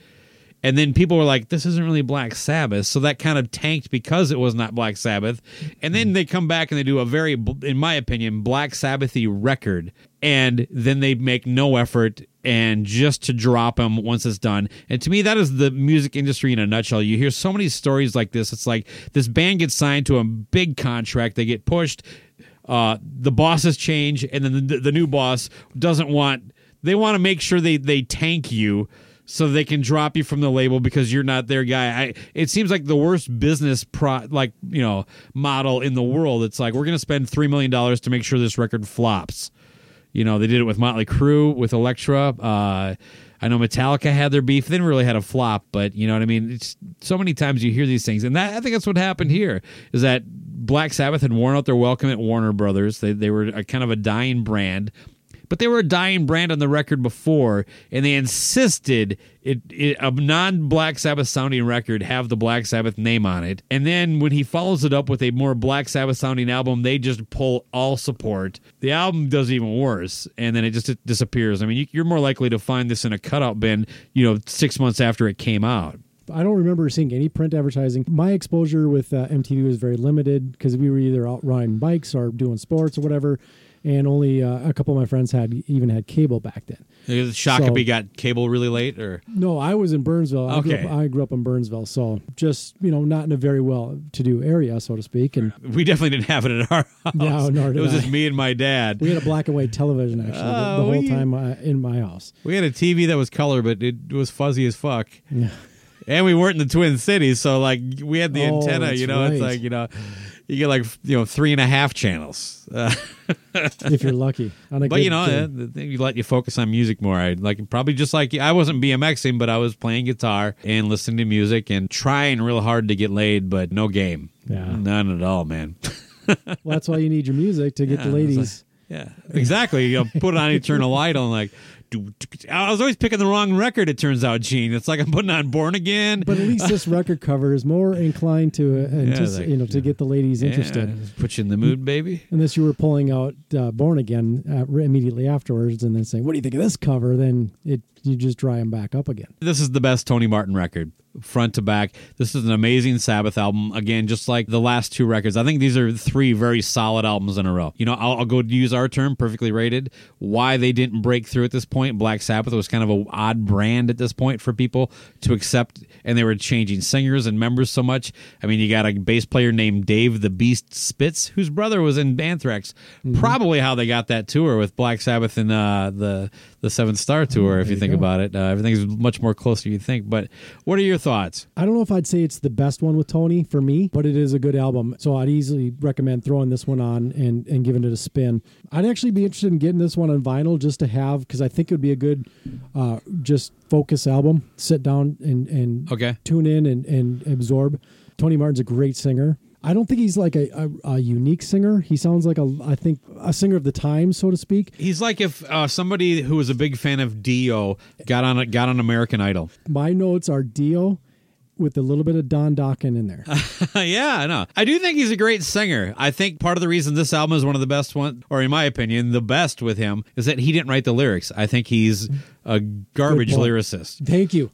And then people were like, this isn't really Black Sabbath. So that kind of tanked because it was not Black Sabbath. And then they come back and they do a very, in my opinion, Black Sabbathy record. And then they make no effort and just to drop them once it's done. And to me, that is the music industry in a nutshell. You hear so many stories like this. It's like this band gets signed to a big contract, they get pushed, uh, the bosses change, and then the, the new boss doesn't want, they want to make sure they, they tank you so they can drop you from the label because you're not their guy. I, it seems like the worst business pro like you know model in the world. It's like we're going to spend three million dollars to make sure this record flops. You know they did it with Motley Crue, with Elektra. Uh, I know Metallica had their beef. They didn't really had a flop, but you know what I mean. It's so many times you hear these things, and that I think that's what happened here. Is that Black Sabbath had worn out their welcome at Warner Brothers. They they were a kind of a dying brand but they were a dying brand on the record before, and they insisted it, it a non Black Sabbath sounding record have the Black Sabbath name on it. And then when he follows it up with a more Black Sabbath sounding album, they just pull all support. The album does even worse, and then it just it disappears. I mean, you, you're more likely to find this in a cutout bin, you know, six months after it came out. I don't remember seeing any print advertising. My exposure with uh, MTV was very limited because we were either out riding bikes or doing sports or whatever, and only uh, a couple of my friends had even had cable back then. Shakopee So- got cable really late, or No, I was in Burnsville. I, grew Okay. up, I grew up in Burnsville, so just you know, not in a very well-to-do area, so to speak. And we definitely didn't have it at our house. No, nor it was I. just me and my dad. we had a black and white television actually the, the Oh, whole time uh, in my house. We had a TV that was color, but it was fuzzy as fuck. Yeah. And we weren't in the Twin Cities, so like we had the Oh, antenna, you know. It's like you know, you get like you know three and a half channels. Uh, if you're lucky. On but you know, uh, you let you focus on music more. I like probably just like I wasn't BMXing, but I was playing guitar and listening to music and trying real hard to get laid, but no game. Yeah. none at all, man. well, that's why you need your music to get Yeah, the ladies. Yeah, exactly. You know, put on Eternal Idol and like. Do- I was always picking the wrong record. It turns out, Gene. It's like I'm putting on Born Again. But at least this record cover is more inclined to, uh, antici- like- you know, to get the ladies interested. Yeah, put you in the mood, baby. Unless you were pulling out uh, Born Again uh, immediately afterwards and then saying, "What do you think of this cover?" Then it you just dry them back up again. This is the best Tony Martin record, front to back. This is an amazing Sabbath album. Again, just like the last two records. I think these are three very solid albums in a row. You know, I'll, I'll go use our term, perfectly rated. Why they didn't break through at this point, Black Sabbath was kind of an odd brand at this point for people to accept, and they were changing singers and members so much. I mean, you got a bass player named Dave the Beast Spitz, whose brother was in Anthrax. Probably how they got that tour with Black Sabbath and uh, the the Seventh Star tour. if you, think about it, uh, everything's much more closer than you think. But what are your thoughts? I don't know if I'd say it's the best one with Tony for me, but it is a good album. So I'd easily recommend throwing this one on and, and giving it a spin. I'd actually be interested in getting this one on vinyl just to have because I think it would be a good uh, just focus album. Sit down and, and Okay. tune in and, and absorb. Tony Martin's a great singer. I don't think he's like a, a, a unique singer. He sounds like a I think a singer of the time, so to speak. He's like if uh, somebody who was a big fan of Dio got on a, got on American Idol. My notes are Dio with a little bit of Don Dokken in there. yeah, I know. I do think he's a great singer. I think part of the reason this album is one of the best one, or in my opinion, the best with him, is that he didn't write the lyrics. I think he's a garbage lyricist. Thank you.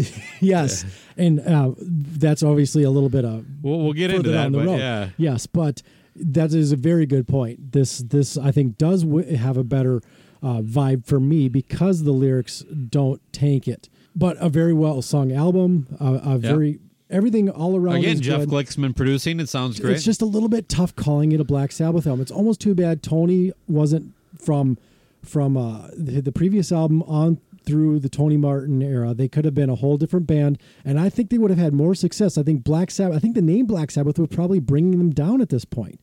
yes, and uh, that's obviously a little bit of We'll, we'll get into that, but road. yeah. Yes, but that is a very good point. This this I think does w- have a better uh, vibe for me because the lyrics don't tank it. But a very well sung album, uh, a Yeah. very everything all around. Again, Jeff good. Glixman producing. It sounds great. It's just a little bit tough calling it a Black Sabbath album. It's almost too bad Tony wasn't from from uh, the, the previous album on through the Tony Martin era. They could have been a whole different band, and I think they would have had more success. I think Black Sabbath. I think the name Black Sabbath was probably bringing them down at this point.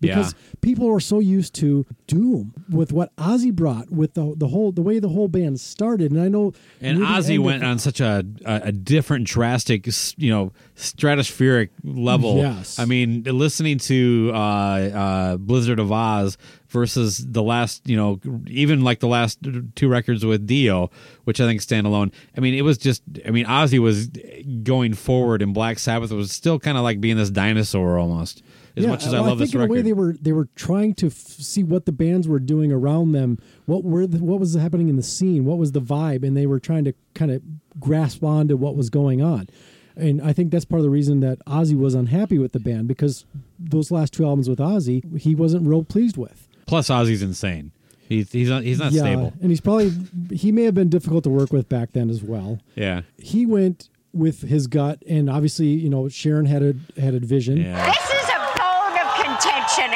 Because people are so used to Doom with what Ozzy brought with the the whole the way the whole band started, and I know and Ozzy went of- on such a, a a different, drastic, you know, stratospheric level. Yes. I mean, listening to uh, uh, Blizzard of Ozz versus the last, you know, even like the last two records with Dio, which I think stand alone. I mean, it was just. I mean, Ozzy was going forward, and Black Sabbath was still kind of like being this dinosaur almost. As much as I well, love think this in a way they were they were trying to f- see what the bands were doing around them, what were the, what was happening in the scene, what was the vibe, and they were trying to kind of grasp on to what was going on. And I think that's part of the reason that Ozzy was unhappy with the band because those last two albums with Ozzy, he wasn't real pleased with. Plus, Ozzy's insane. He's he's not, he's not yeah, stable. and he's probably he may have been difficult to work with back then as well. Yeah. He went with his gut, and obviously, you know, Sharon had a had a vision. Yeah. This is a bone of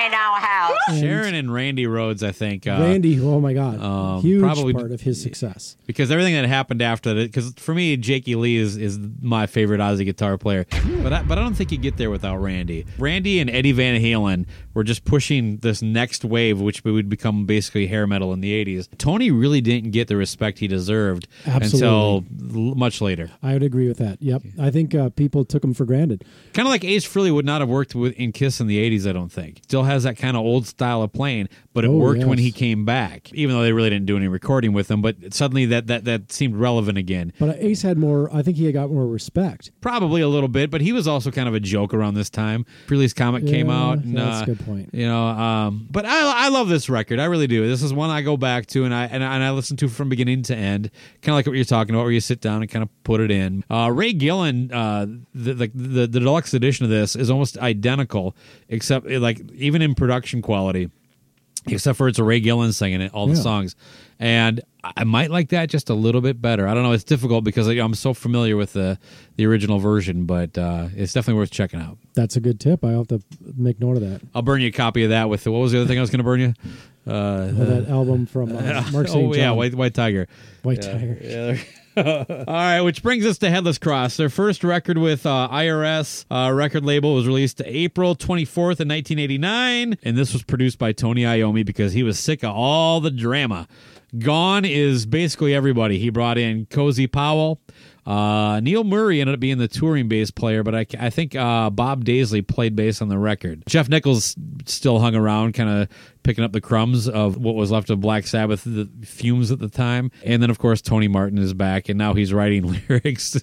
in our house. Sharon and Randy Rhoads, I think. Uh, Randy, oh my God, um, huge probably- part of his success. because everything that happened after that. Because for me, Jakey Lee is, is my favorite Ozzy guitar player, but I, but I don't think you get there without Randy. Randy and Eddie Van Halen were just pushing this next wave, which would become basically hair metal in the '80s. Tony really didn't get the respect he deserved until much later. I would agree with that. Yep, I think uh, people took him for granted. Kind of like Ace Frehley would not have worked with in Kiss in the '80s. I don't think. Still has that kind of old style of playing, but it Oh, worked when he came back. Even though they really didn't do any recording with him, but suddenly that that that seemed relevant again. But Ace had more. I think he got more respect. Probably a little bit, but he was also kind of a joke around this time. Frehley's comic came out. And, that's a uh, good point. You know, um, but I I love this record. I really do. This is one I go back to and I and, I- and I listen to from beginning to end. Kind of like what you're talking about, where you sit down and kind of put it in. Uh, Ray Gillen, uh, the, the the the deluxe edition of this is almost identical, except like even in production quality except for it's a Ray Gillen singing it, all the Yeah. songs. And I might like that just a little bit better. I don't know. It's difficult because I- I'm so familiar with the the original version, but uh, it's definitely worth checking out. That's a good tip. I have to make note of that. I'll burn you a copy of that with what was the other thing I was going to burn you? Uh, Oh, that album from uh, Mark St. oh yeah, White White Tiger. White Tiger. Yeah. All right, which brings us to Headless Cross. Their first record with uh, IRS uh, record label was released April 24th in 1989, and this was produced by Tony Iommi because he was sick of all the drama. Gone is basically everybody. He brought in Cozy Powell. Uh, Neil Murray ended up being the touring bass player, but I, I think uh, Bob Daisley played bass on the record. Geoff Nicholls still hung around, kind of picking up the crumbs of what was left of Black Sabbath, the fumes at the time. And then, of course, Tony Martin is back, and now he's writing lyrics.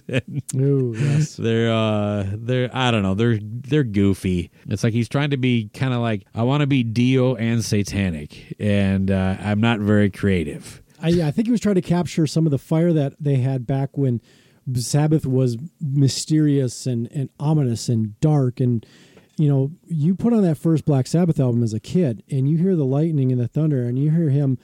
Ooh, yes. they're, uh, they're, I don't know, they're they're goofy. It's like he's trying to be kind of like I want to be Dio and satanic, and uh, I'm not very creative. I, I think he was trying to capture some of the fire that they had back when Sabbath was mysterious and, and ominous and dark. And, you know, you put on that first Black Sabbath album as a kid and you hear the lightning and the thunder and you hear him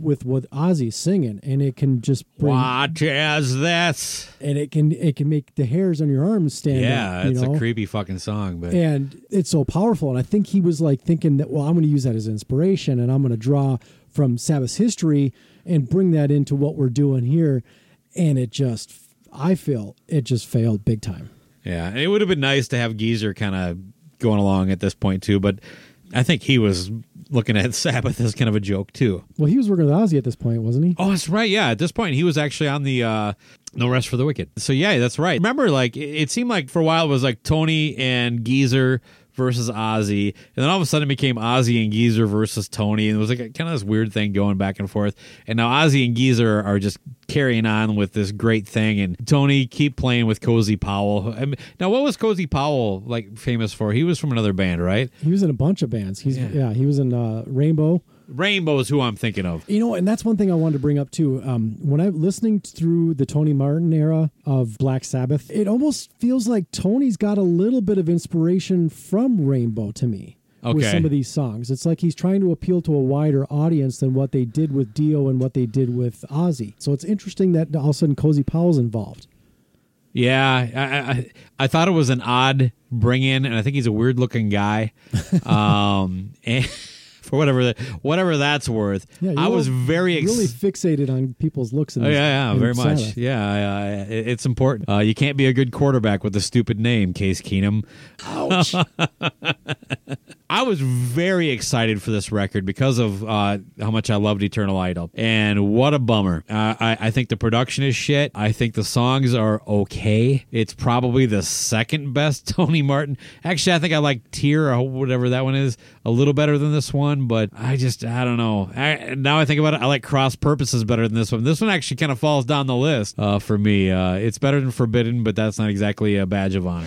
with with Ozzy singing and it can just bring Watch as this. and it can it can make the hairs on your arms stand Yeah, up. you it's know? a creepy fucking song, but and it's so powerful and i think he was like thinking that well i'm going to use that as inspiration and i'm going to draw from sabbath's history and bring that into what we're doing here and it just i feel it just failed big time Yeah, and it would have been nice to have Geezer kind of going along at this point too, but I think he was looking at Sabbath as kind of a joke too. well he was working with ozzy at this point wasn't he Oh, that's right. Yeah, at this point he was actually on the uh No Rest for the Wicked. So yeah, that's right. Remember, like it, it seemed like for a while it was like Tony and Geezer versus Ozzy, and then all of a sudden it became Ozzy and Geezer versus Tony, and it was like a, kind of this weird thing going back and forth. And now Ozzy and Geezer are just carrying on with this great thing, and Tony keep playing with Cozy Powell. I mean, now, what was Cozy Powell like famous for? He was from another band, right? he was in a bunch of bands he's yeah, he was in uh, rainbow Rainbow is who I'm thinking of. You know, and that's one thing I wanted to bring up too. Um, when I'm listening through the Tony Martin era of Black Sabbath, it almost feels like Tony's got a little bit of inspiration from Rainbow to me. With some of these songs, it's like he's trying to appeal to a wider audience than what they did with Dio and what they did with Ozzy. So it's interesting that all of a sudden Cozy Powell's involved. Yeah, I, I I thought it was an odd bring in, and I think he's a weird looking guy. um, and for whatever that whatever that's worth, Yeah, I was very ex- really fixated on people's looks. In Oh yeah, yeah, very much. Yeah, I- I- it- it's important. Uh, you can't be a good quarterback with a stupid name, Case Keenum. Ouch. I was very excited for this record because of uh, how much I loved Eternal Idol, and what a bummer! Uh, I, I think the production is shit. I think the songs are okay. It's probably the second best Tony Martin. Actually, I think I like Tyr or whatever that one is a little better than this one, but I just I don't know. I, now I think about it, I like Cross Purposes better than this one. This one actually kind of falls down the list uh, for me. Uh, it's better than Forbidden, but that's not exactly a badge of honor.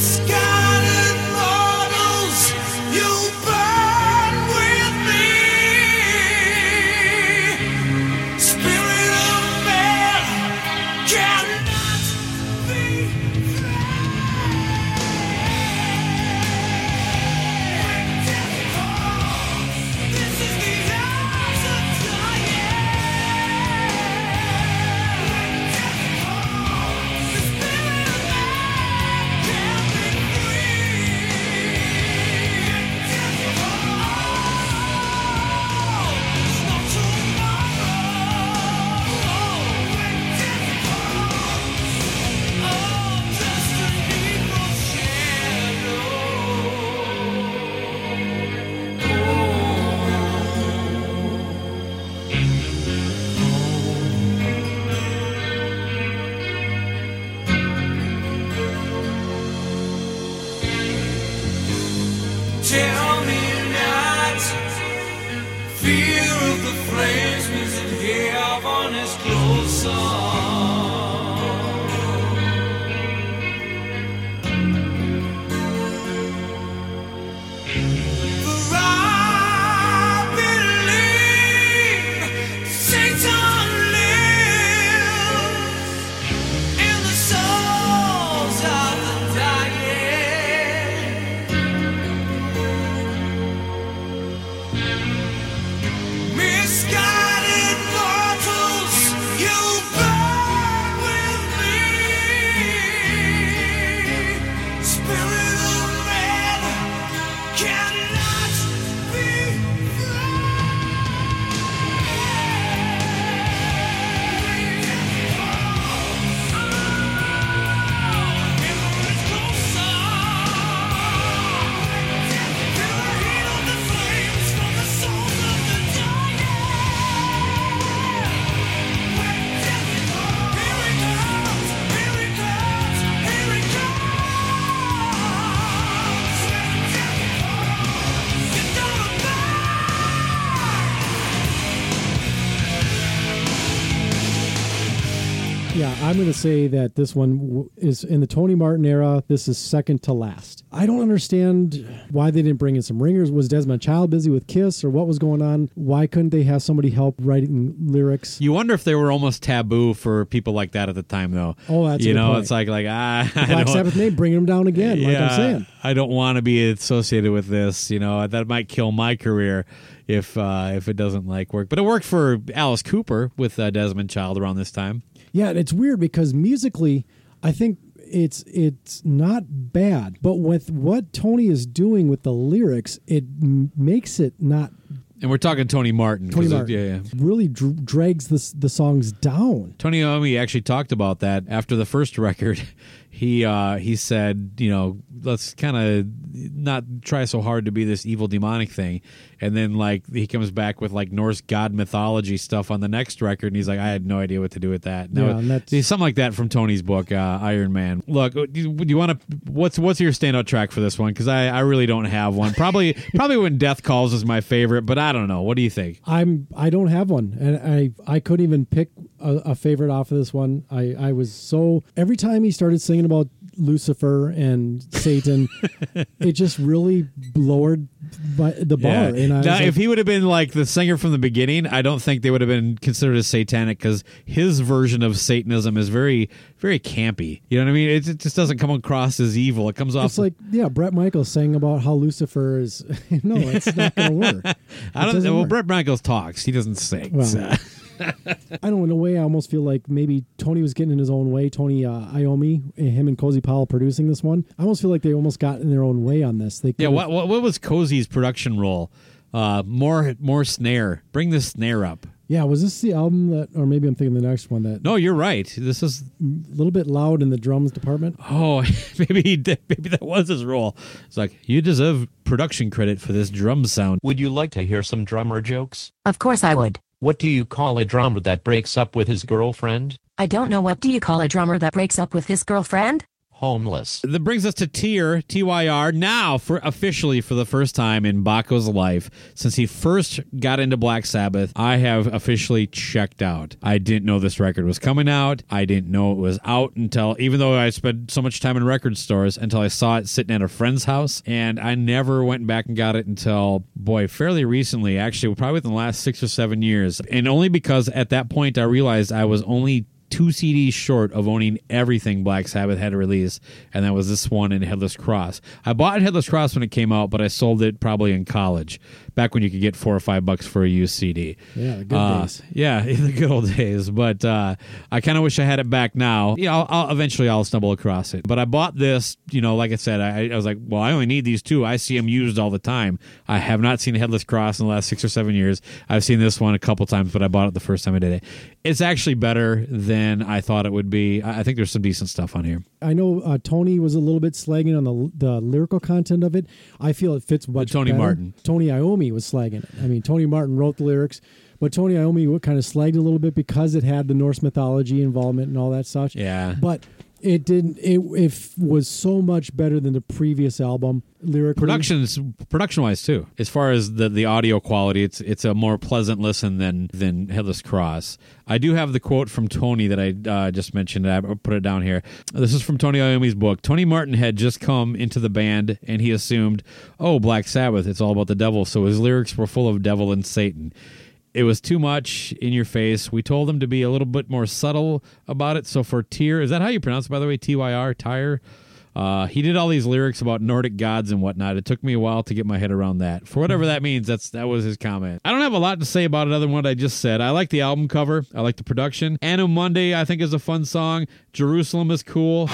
dying. Say that this one w- is in the Tony Martin era. This is second to last. I don't understand why they didn't bring in some ringers. Was Desmond Child busy with Kiss, or what was going on? Why couldn't they have somebody help writing lyrics? You wonder if they were almost taboo for people like that at the time, though. Oh, that's you know, point. it's like like ah, I Black Sabbath name, bringing them down again. Like I'm saying. I don't want to be associated with this. You know, that might kill my career if uh, if it doesn't like work. But it worked for Alice Cooper with uh, Desmond Child around this time. Yeah, and it's weird because musically, I think it's it's not bad, but with what Tony is doing with the lyrics, it m- makes it not. And we're talking Tony Martin. Tony Martin yeah, yeah. really dr- drags the the songs down. Tony Iommi actually talked about that after the first record. He uh, he said, you know, let's kind of not try so hard to be this evil demonic thing, and then like he comes back with like Norse god mythology stuff on the next record, and he's like, I had no idea what to do with that. No, Yeah, that's- something like that from Tony's book, uh, Iron Man. Look, do you, you want to? What's what's your standout track for this one? Because I, I really don't have one. Probably probably when Death Calls is my favorite, but I don't know. What do you think? I'm I don't have one, and I I couldn't even pick a, a favorite off of this one. I I was so every time he started singing about Lucifer and Satan, it just really lowered the bar. And I now, like, if he would have been like the singer from the beginning, I don't think they would have been considered as satanic because his version of Satanism is very, very campy. You know what I mean? It, it just doesn't come across as evil. It comes off it's like yeah, Bret Michaels saying about how Lucifer is. no, it's not going to work. I don't know. Well, work. Bret Michaels talks. He doesn't sing. Well, so. I don't know. In a way, I almost feel like maybe Tony was getting in his own way. Tony uh, Iommi, him and Cozy Powell producing this one. I almost feel like they almost got in their own way on this. They yeah. What, what what was Cozy's production role? Uh, more more snare. Bring the snare up. Yeah, was this the album that, or maybe I'm thinking the next one that No, you're right. This is a little bit loud in the drums department? Oh, maybe he did, maybe that was his role. It's like you deserve production credit for this drum sound. Would you like to hear some drummer jokes? Of course I would. What do you call a drummer that breaks up with his girlfriend? I don't know what do you call a drummer that breaks up with his girlfriend? Homeless. That brings us to Tyr, T-Y-R, now for officially for the first time in Baco's life since he first got into Black Sabbath. I have officially checked out. I didn't know this record was coming out. I didn't know it was out until, even though I spent so much time in record stores, until I saw it sitting at a friend's house, and I never went back and got it until boy, fairly recently. Actually, probably within the last six or seven years, and only because at that point I realized I was only two CDs short of owning everything Black Sabbath had released, and that was this one and Headless Cross. I bought Headless Cross when it came out, but I sold it probably in college, back when you could get four or five bucks for a used CD. Yeah, the good Uh, days. Yeah, in the good old days. But uh, I kind of wish I had it back now. Yeah, I'll, I'll, eventually I'll stumble across it. But I bought this. You know, like I said, I, I was like, well, I only need these two. I see them used all the time. I have not seen Headless Cross in the last six or seven years. I've seen this one a couple times, but I bought it the first time I did it. It's actually better than I thought it would be. I I think there's some decent stuff on here. I know uh, Tony was a little bit slagging on the the lyrical content of it. I feel it fits much. Tony better. Martin. Tony Iommi was slagging it. I mean, Tony Martin wrote the lyrics, but Tony Iommi kind of slagged a little bit because it had the Norse mythology involvement and all that such. Yeah. but it didn't. It, it was so much better than the previous album lyrically. Productions, production wise too. As far as the, the audio quality, it's it's a more pleasant listen than than Headless Cross. I do have the quote from Tony that I uh, just mentioned. I put it down here. This is from Tony Iommi's book. Tony Martin had just come into the band and he assumed, oh, Black Sabbath, it's all about the devil. So his lyrics were full of devil and Satan. It was too much in your face. We told them to be a little bit more subtle about it. So for Tyr, is that how you pronounce it, by the way? T Y R, Tyre? Uh, he did all these lyrics about Nordic gods and whatnot. It took me a while to get my head around that. For whatever that means, that's that was his comment. I don't have a lot to say about it other than what I just said. I like the album cover. I like the production. Anno Mundi, I think, is a fun song. Jerusalem is cool.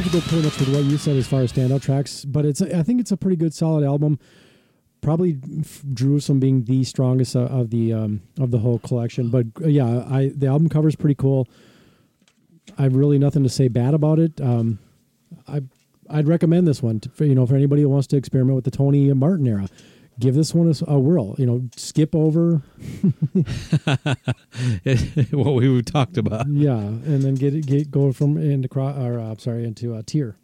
Have to go pretty much with what you said as far as standout tracks, but it's I think it's a pretty good solid album. Probably Jerusalem being the strongest of the um, of the whole collection, but uh, yeah, I the album cover is pretty cool. I have really nothing to say bad about it. Um, I I'd recommend this one to, for, you know for anybody who wants to experiment with the Tony Martin era. Give this one a whirl. You know, skip over, what we talked about. yeah, and then get it get go from into cro- or uh, sorry into a tier.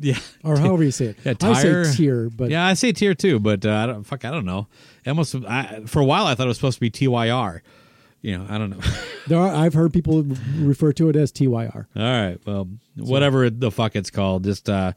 Yeah, or however you say it. Yeah, I say tier, but yeah, I say tier too. But uh, I don't fuck. I don't know. Almost I, for a while I thought it was supposed to be TYR. You know, I don't know. there are, I've heard people refer to it as TYR. All right. Well, whatever the fuck it's called, just uh,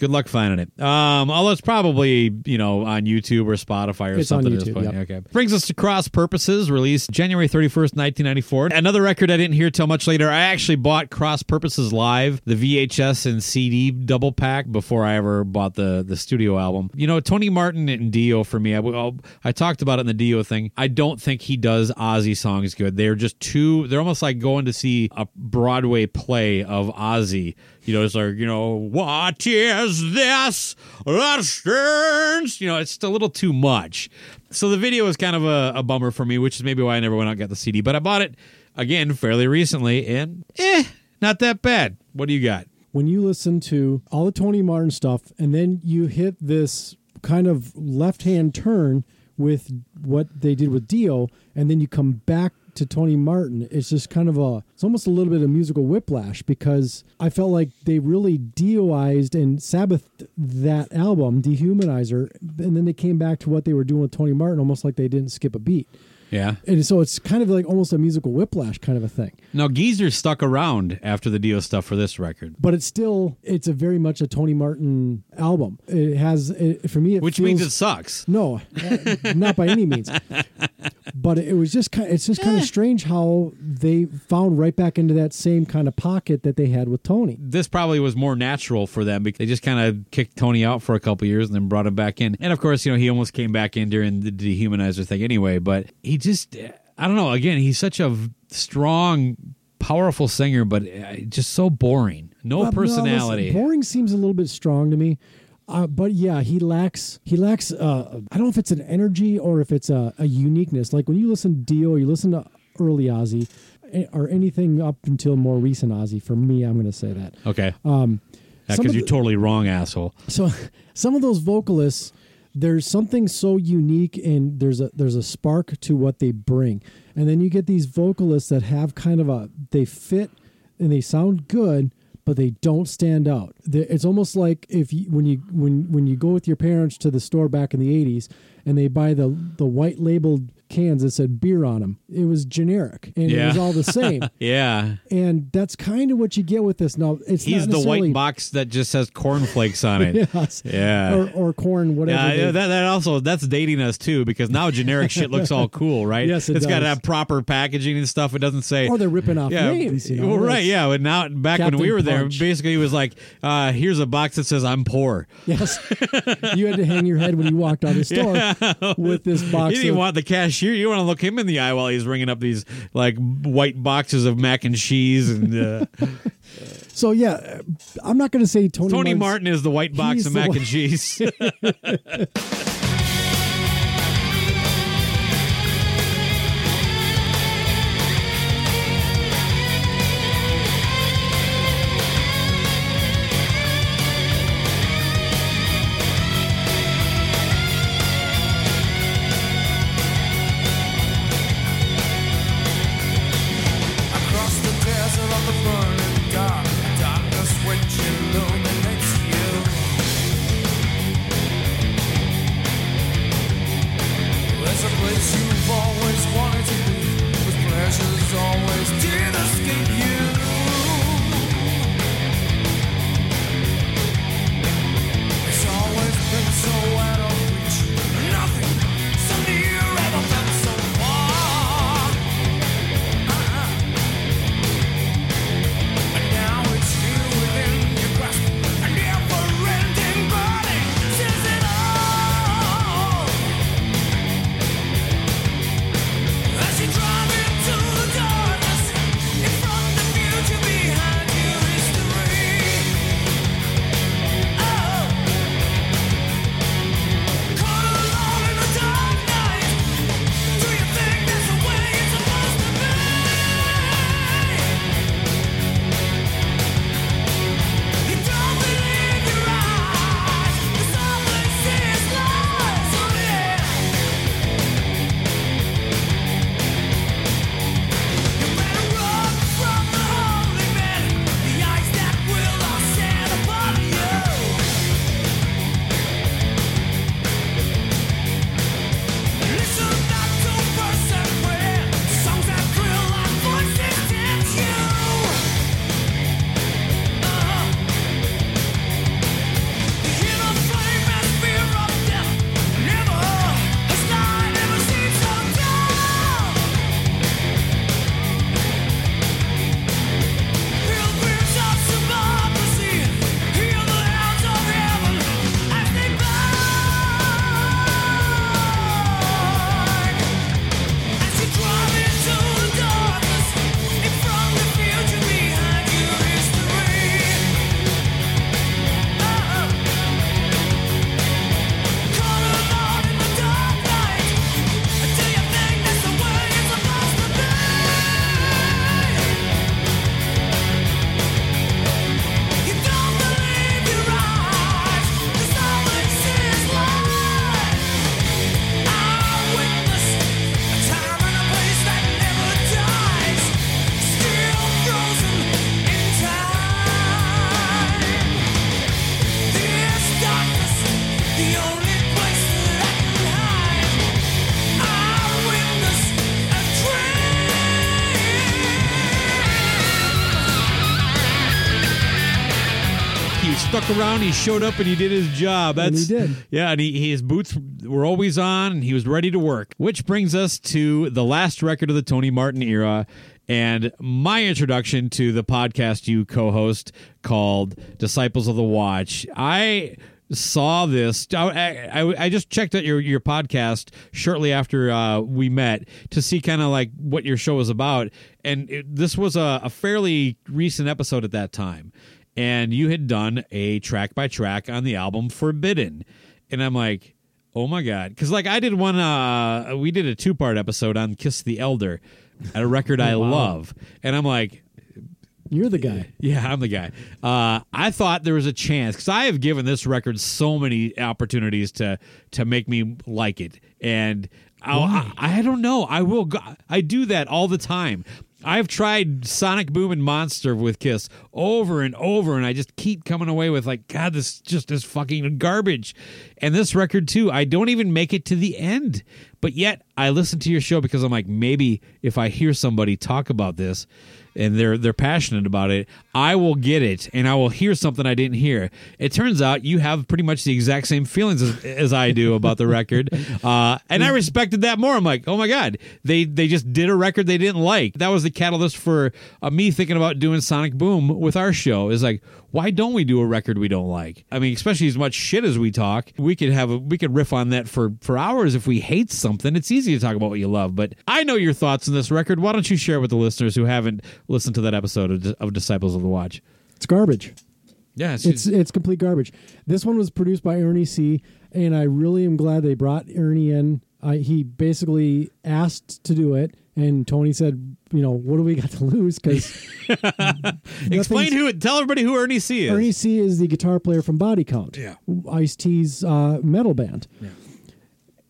good luck finding it. Um, although it's probably you know on YouTube or Spotify or It's something. at this point. yep. Okay. Brings us to Cross Purposes, released January thirty first, nineteen ninety four. Another record I didn't hear till much later. I actually bought Cross Purposes live, the VHS and CD double pack before I ever bought the the studio album. You know, Tony Martin and Dio for me. I, well, I talked about it in the Dio thing. I don't think he does Ozzy songs good. They're just too. They're almost like going to see a Broadway play of Ozzy. You know, it's like you know, what is this? That stands. You know, it's a little too much. So the video is kind of a, a bummer for me, which is maybe why I never went out and got the CD. But I bought it again fairly recently, and eh, not that bad. What do you got? When you listen to all the Tony Martin stuff, and then you hit this kind of left hand turn with what they did with Dio, and then you come back to Tony Martin, it's just kind of a, it's almost a little bit of musical whiplash because I felt like they really Dioized and Sabbathed that album, Dehumanizer, and then they came back to what they were doing with Tony Martin, almost like they didn't skip a beat. Yeah. And so it's kind of like almost a musical whiplash kind of a thing. Now Geezer stuck around after the Dio stuff for this record, but it's still it's a very much a Tony Martin album. It has it, for me, it which means it sucks. No, uh, not by any means. But it was just kind. of, It's just kind Eh. of strange how they found right back into that same kind of pocket that they had with Tony. This probably was more natural for them because they just kind of kicked Tony out for a couple years and then brought him back in. And of course, you know, he almost came back in during the dehumanizer thing anyway, but he just, I don't know, again, he's such a strong, powerful singer, but uh, just so boring. No Well, personality. listen, boring seems a little bit strong to me. Uh, but yeah, he lacks. He lacks. Uh, I don't know if it's an energy or if it's a, a uniqueness. Like when you listen to Dio, you listen to early Ozzy, or anything up until more recent Ozzy. For me, I'm going to say that. okay. Um, Because of you're the- totally wrong, asshole. So some of those vocalists, there's something so unique and there's a there's a spark to what they bring. And then you get these vocalists that have kind of a they fit and they sound good, but they don't stand out. It's almost like if you when you when when you go with your parents to the store back in the 80s and they buy the the white labeled cans that said beer on them. It was generic and it was all the same. yeah. And that's kind of what you get with this. Now, it's He's not the white box that just says cornflakes on it. Yes. Yeah. or, or corn, whatever. Yeah, they- that, that also that's dating us too because now generic shit looks all cool, right? Yes, it has got to have proper packaging and stuff. It doesn't say Or they're ripping off yeah, names, you know, well, right? Yeah, but now back when we Captain were there, basically it was like, uh, here's a box that says I'm poor. Yes, you had to hang your head when you walked out of the store Yeah. with this box. You didn't of, want the cashier. You want to look him in the eye while he's ringing up these like white boxes of mac and cheese and. Uh, so yeah, I'm not going to say Tony. Tony Martin's- Martin is the white box of mac and cheese. around. He showed up and he did his job. And That's he did. Yeah, and he, his boots were always on, and he was ready to work. Which brings us to the last record of the Tony Martin era, and my introduction to the podcast you co-host called Disciples of the Watch. I saw this. I, I, I just checked out your, your podcast shortly after uh, we met to see kind of like what your show was about. And it, this was a, a fairly recent episode at that time. And you had done a track by track on the album Forbidden. And I'm like, oh my God. Because like I did one, uh, we did a two part episode on Kiss the Elder, a record I Wow. love. And I'm like, You're the guy. yeah, I'm the guy. Uh, I thought there was a chance because I have given this record so many opportunities to to make me like it, and I'll, I, I don't know. I will. Go, I do that all the time. I've tried Sonic Boom and Monster with Kiss over and over, and I just keep coming away with like, God, this just is fucking garbage. And this record too, I don't even make it to the end, but yet I listen to your show because I'm like, maybe if I hear somebody talk about this and they're they're passionate about it, I will get it and I will hear something I didn't hear. It turns out you have pretty much the exact same feelings as, as I do about the record, uh, and I respected that more. I'm like, oh my god, they they just did a record they didn't like. That was the catalyst for uh, me thinking about doing Sonic Boom with our show. Is like, why don't we do a record we don't like? I mean, especially as much shit as we talk, we could have a, we could riff on that for for hours if we hate something. It's easy to talk about what you love, but I know your thoughts on this record. Why don't you share with the listeners who haven't listened to that episode of, of Disciples of the Watch? It's garbage. Yeah, It's it's complete garbage. This one was produced by Ernie C, and I really am glad they brought Ernie in. I, he basically asked to do it, and Tony said, "You know, what do we got to lose?" Because explain who. Tell everybody who Ernie C is. Ernie C is the guitar player from Body Count, Yeah. Ice T's uh, metal band,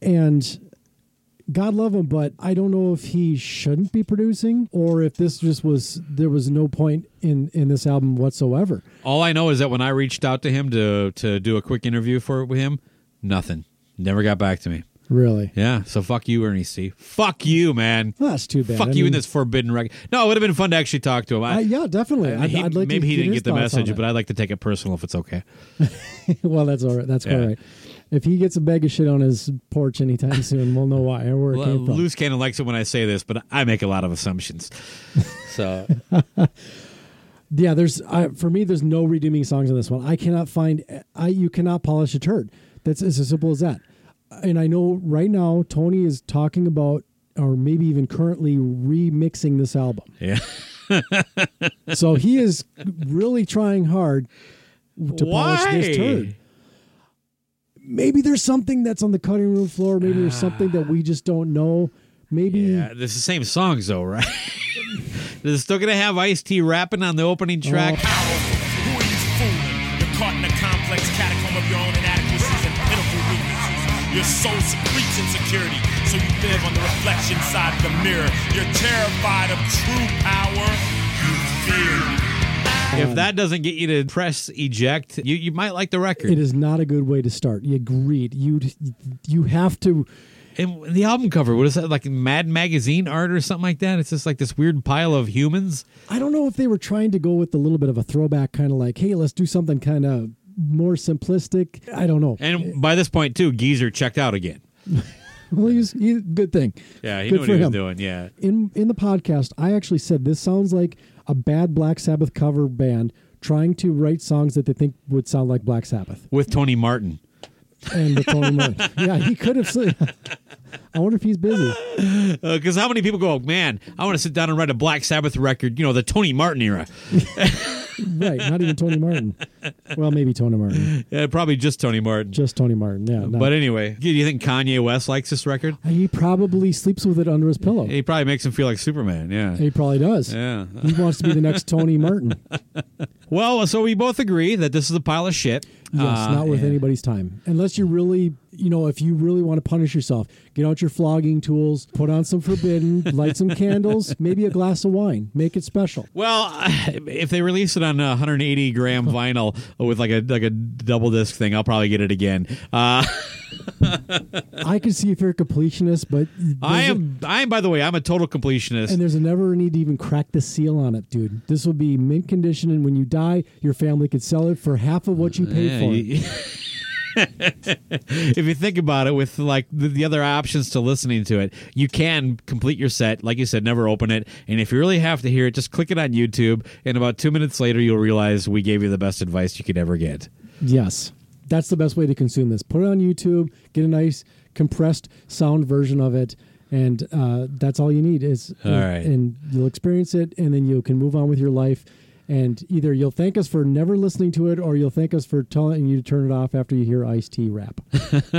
and God love him, but I don't know if he shouldn't be producing or if this just was there was no point in in this album whatsoever. All I know is that when I reached out to him to to do a quick interview for with him, nothing. Never got back to me. Really, Yeah, so fuck you, Ernie C. Fuck you, man. well, that's too bad. Fuck I you in this forbidden record. No, it would have been fun to actually talk to him. I, Uh, yeah, definitely. I- I'd, he- I'd like maybe he didn't get the message, but I'd like to take it personal if it's okay. well, that's all right. That's Yeah. all right. If he gets a bag of shit on his porch anytime soon, we'll know why or where it L- came from. Loose cannon likes it when I say this, but I make a lot of assumptions. So Yeah, there's uh, for me. There's no redeeming songs on this one. I cannot find. I you cannot polish a turd. That's as simple as that. And I know right now Tony is talking about, or maybe even currently remixing this album. yeah, So he is really trying hard to polish Why? this turd. Maybe there's something that's on the cutting room floor. Maybe there's ah. something that we just don't know. Maybe yeah. This is the same songs though, right? They're still gonna have Ice T rapping on the opening track. Oh. Who Your soul secretes insecurity, so you live on the reflection side of the mirror. You're terrified of true power. You fear. If that doesn't get you to press eject, you, you might like the record. it is not a good way to start. You agreed. You you have to. And the album cover, what is that? Like Mad Magazine art or something like that? It's just like this weird pile of humans. I don't know if they were trying to go with a little bit of a throwback, kind of like, hey, let's do something kind of more simplistic. I don't know. And by this point, too, Geezer checked out again. Well, he's, he's good thing. Yeah, he Good knew what he was him. doing. Yeah. In in the podcast, I actually said this sounds like a bad Black Sabbath cover band trying to write songs that they think would sound like Black Sabbath With Tony Martin. and with Tony Martin. Yeah, he could have. said- I wonder if he's busy. Because Uh, how many people go, man, I want to sit down and write a Black Sabbath record, you know, the Tony Martin era. Right, not even Tony Martin. Well, maybe Tony Martin. Yeah, probably just Tony Martin. Just Tony Martin. Yeah, not- But anyway, do you think Kanye West likes this record? he probably sleeps with it under his pillow. He probably makes him feel like Superman. Yeah. He probably does. Yeah. He wants to be the next Tony Martin. Well, so we both agree that this is a pile of shit. Yes, Uh, not worth anybody's time. Unless you really, you know, if you really want to punish yourself, get out your flogging tools, put on some forbidden, light some candles, maybe a glass of wine, make it special. Well, if they release it on a 180 gram vinyl with like a like a double disc thing, I'll probably get it again. Uh, I can see if you're a completionist, but I am. I am. By the way, I'm a total completionist. and there's a never need to even crack the seal on it, dude. This will be mint condition, and when you die, your family could sell it for half of what you paid Yeah, for it. if you think about it, with like the, the other options to listening to it, you can complete your set. Like you said, never open it. And if you really have to hear it, just click it on YouTube. And about two minutes later, you'll realize we gave you the best advice you could ever get. Yes, that's the best way to consume this. Put it on YouTube, get a nice compressed sound version of it, and uh, that's all you need. Is All right. and you'll experience it, and then you can move on with your life. And either you'll thank us for never listening to it, or you'll thank us for telling you to turn it off after you hear Ice T rap on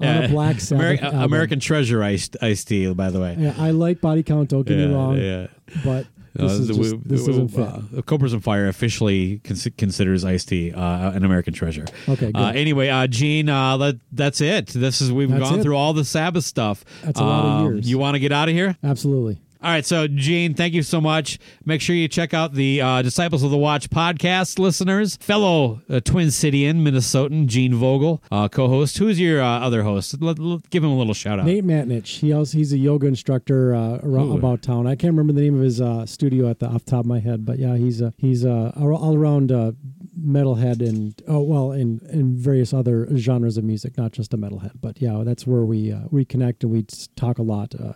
a Black Sabbath Ameri- album. American Treasure Ice Ice Tea, by the way. Yeah, I like body count. Don't get me wrong. yeah. But Uh, this is the- just, we- this doesn't fit. uh, Cobras and Fire officially cons- considers Ice T uh, an American treasure. Okay, good. Uh, anyway, uh, Gene, uh, that, that's it. This is we've That's gone it. through all the Sabbath stuff. That's a lot of Um, years. You want to get out of here? Absolutely. All right, so Gene, thank you so much. Make sure you check out the uh, Disciples of the Watch podcast listeners. Fellow uh, Twin Cityan Minnesotan Gene Vogel, uh, co-host. Who's your uh, other host? Let, let- give him a little shout out. Nate Matnich. He also he's a yoga instructor uh, around Ooh. about town. I can't remember the name of his uh, studio at the off the top of my head, but yeah, he's a he's a all around uh, metalhead and oh well, in in various other genres of music, not just a metalhead. But yeah, that's where we uh, we connect and we talk a lot uh,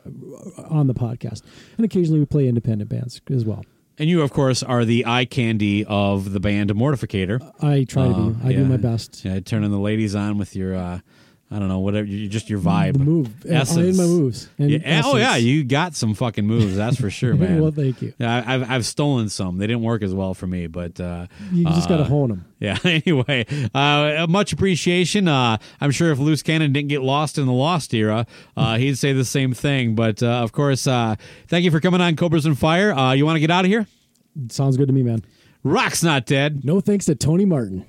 on the podcast, and occasionally we play independent bands as well. And you, of course, are the eye candy of the band Mortificator. I try to Uh, be. I do my best. Yeah, turning the ladies on with your, uh, I don't know, whatever, you just your vibe. The move. Yeah, I in my moves. Yeah, oh yeah, you got some fucking moves. That's for sure, man. Well, thank you. Yeah, I- I've I've stolen some. They didn't work as well for me, but uh, You just got to uh, hone them. Yeah. Anyway, uh, much appreciation. Uh, I'm sure if Loose Cannon didn't get lost in the Lost era, uh, he'd say the same thing. But uh, of course, uh, thank you for coming on Cobras and Fire. Uh, you want to get out of here? Sounds good to me, man. Rock's not dead. No thanks to Tony Martin.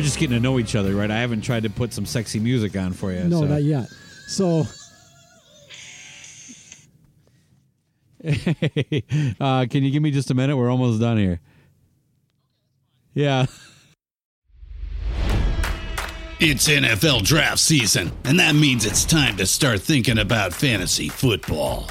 We're just getting to know each other, right? I haven't tried to put some sexy music on for you. No, so. not yet. So uh, can you give me just a minute? We're almost done here. Yeah. It's NFL draft season, and that means it's time to start thinking about fantasy football.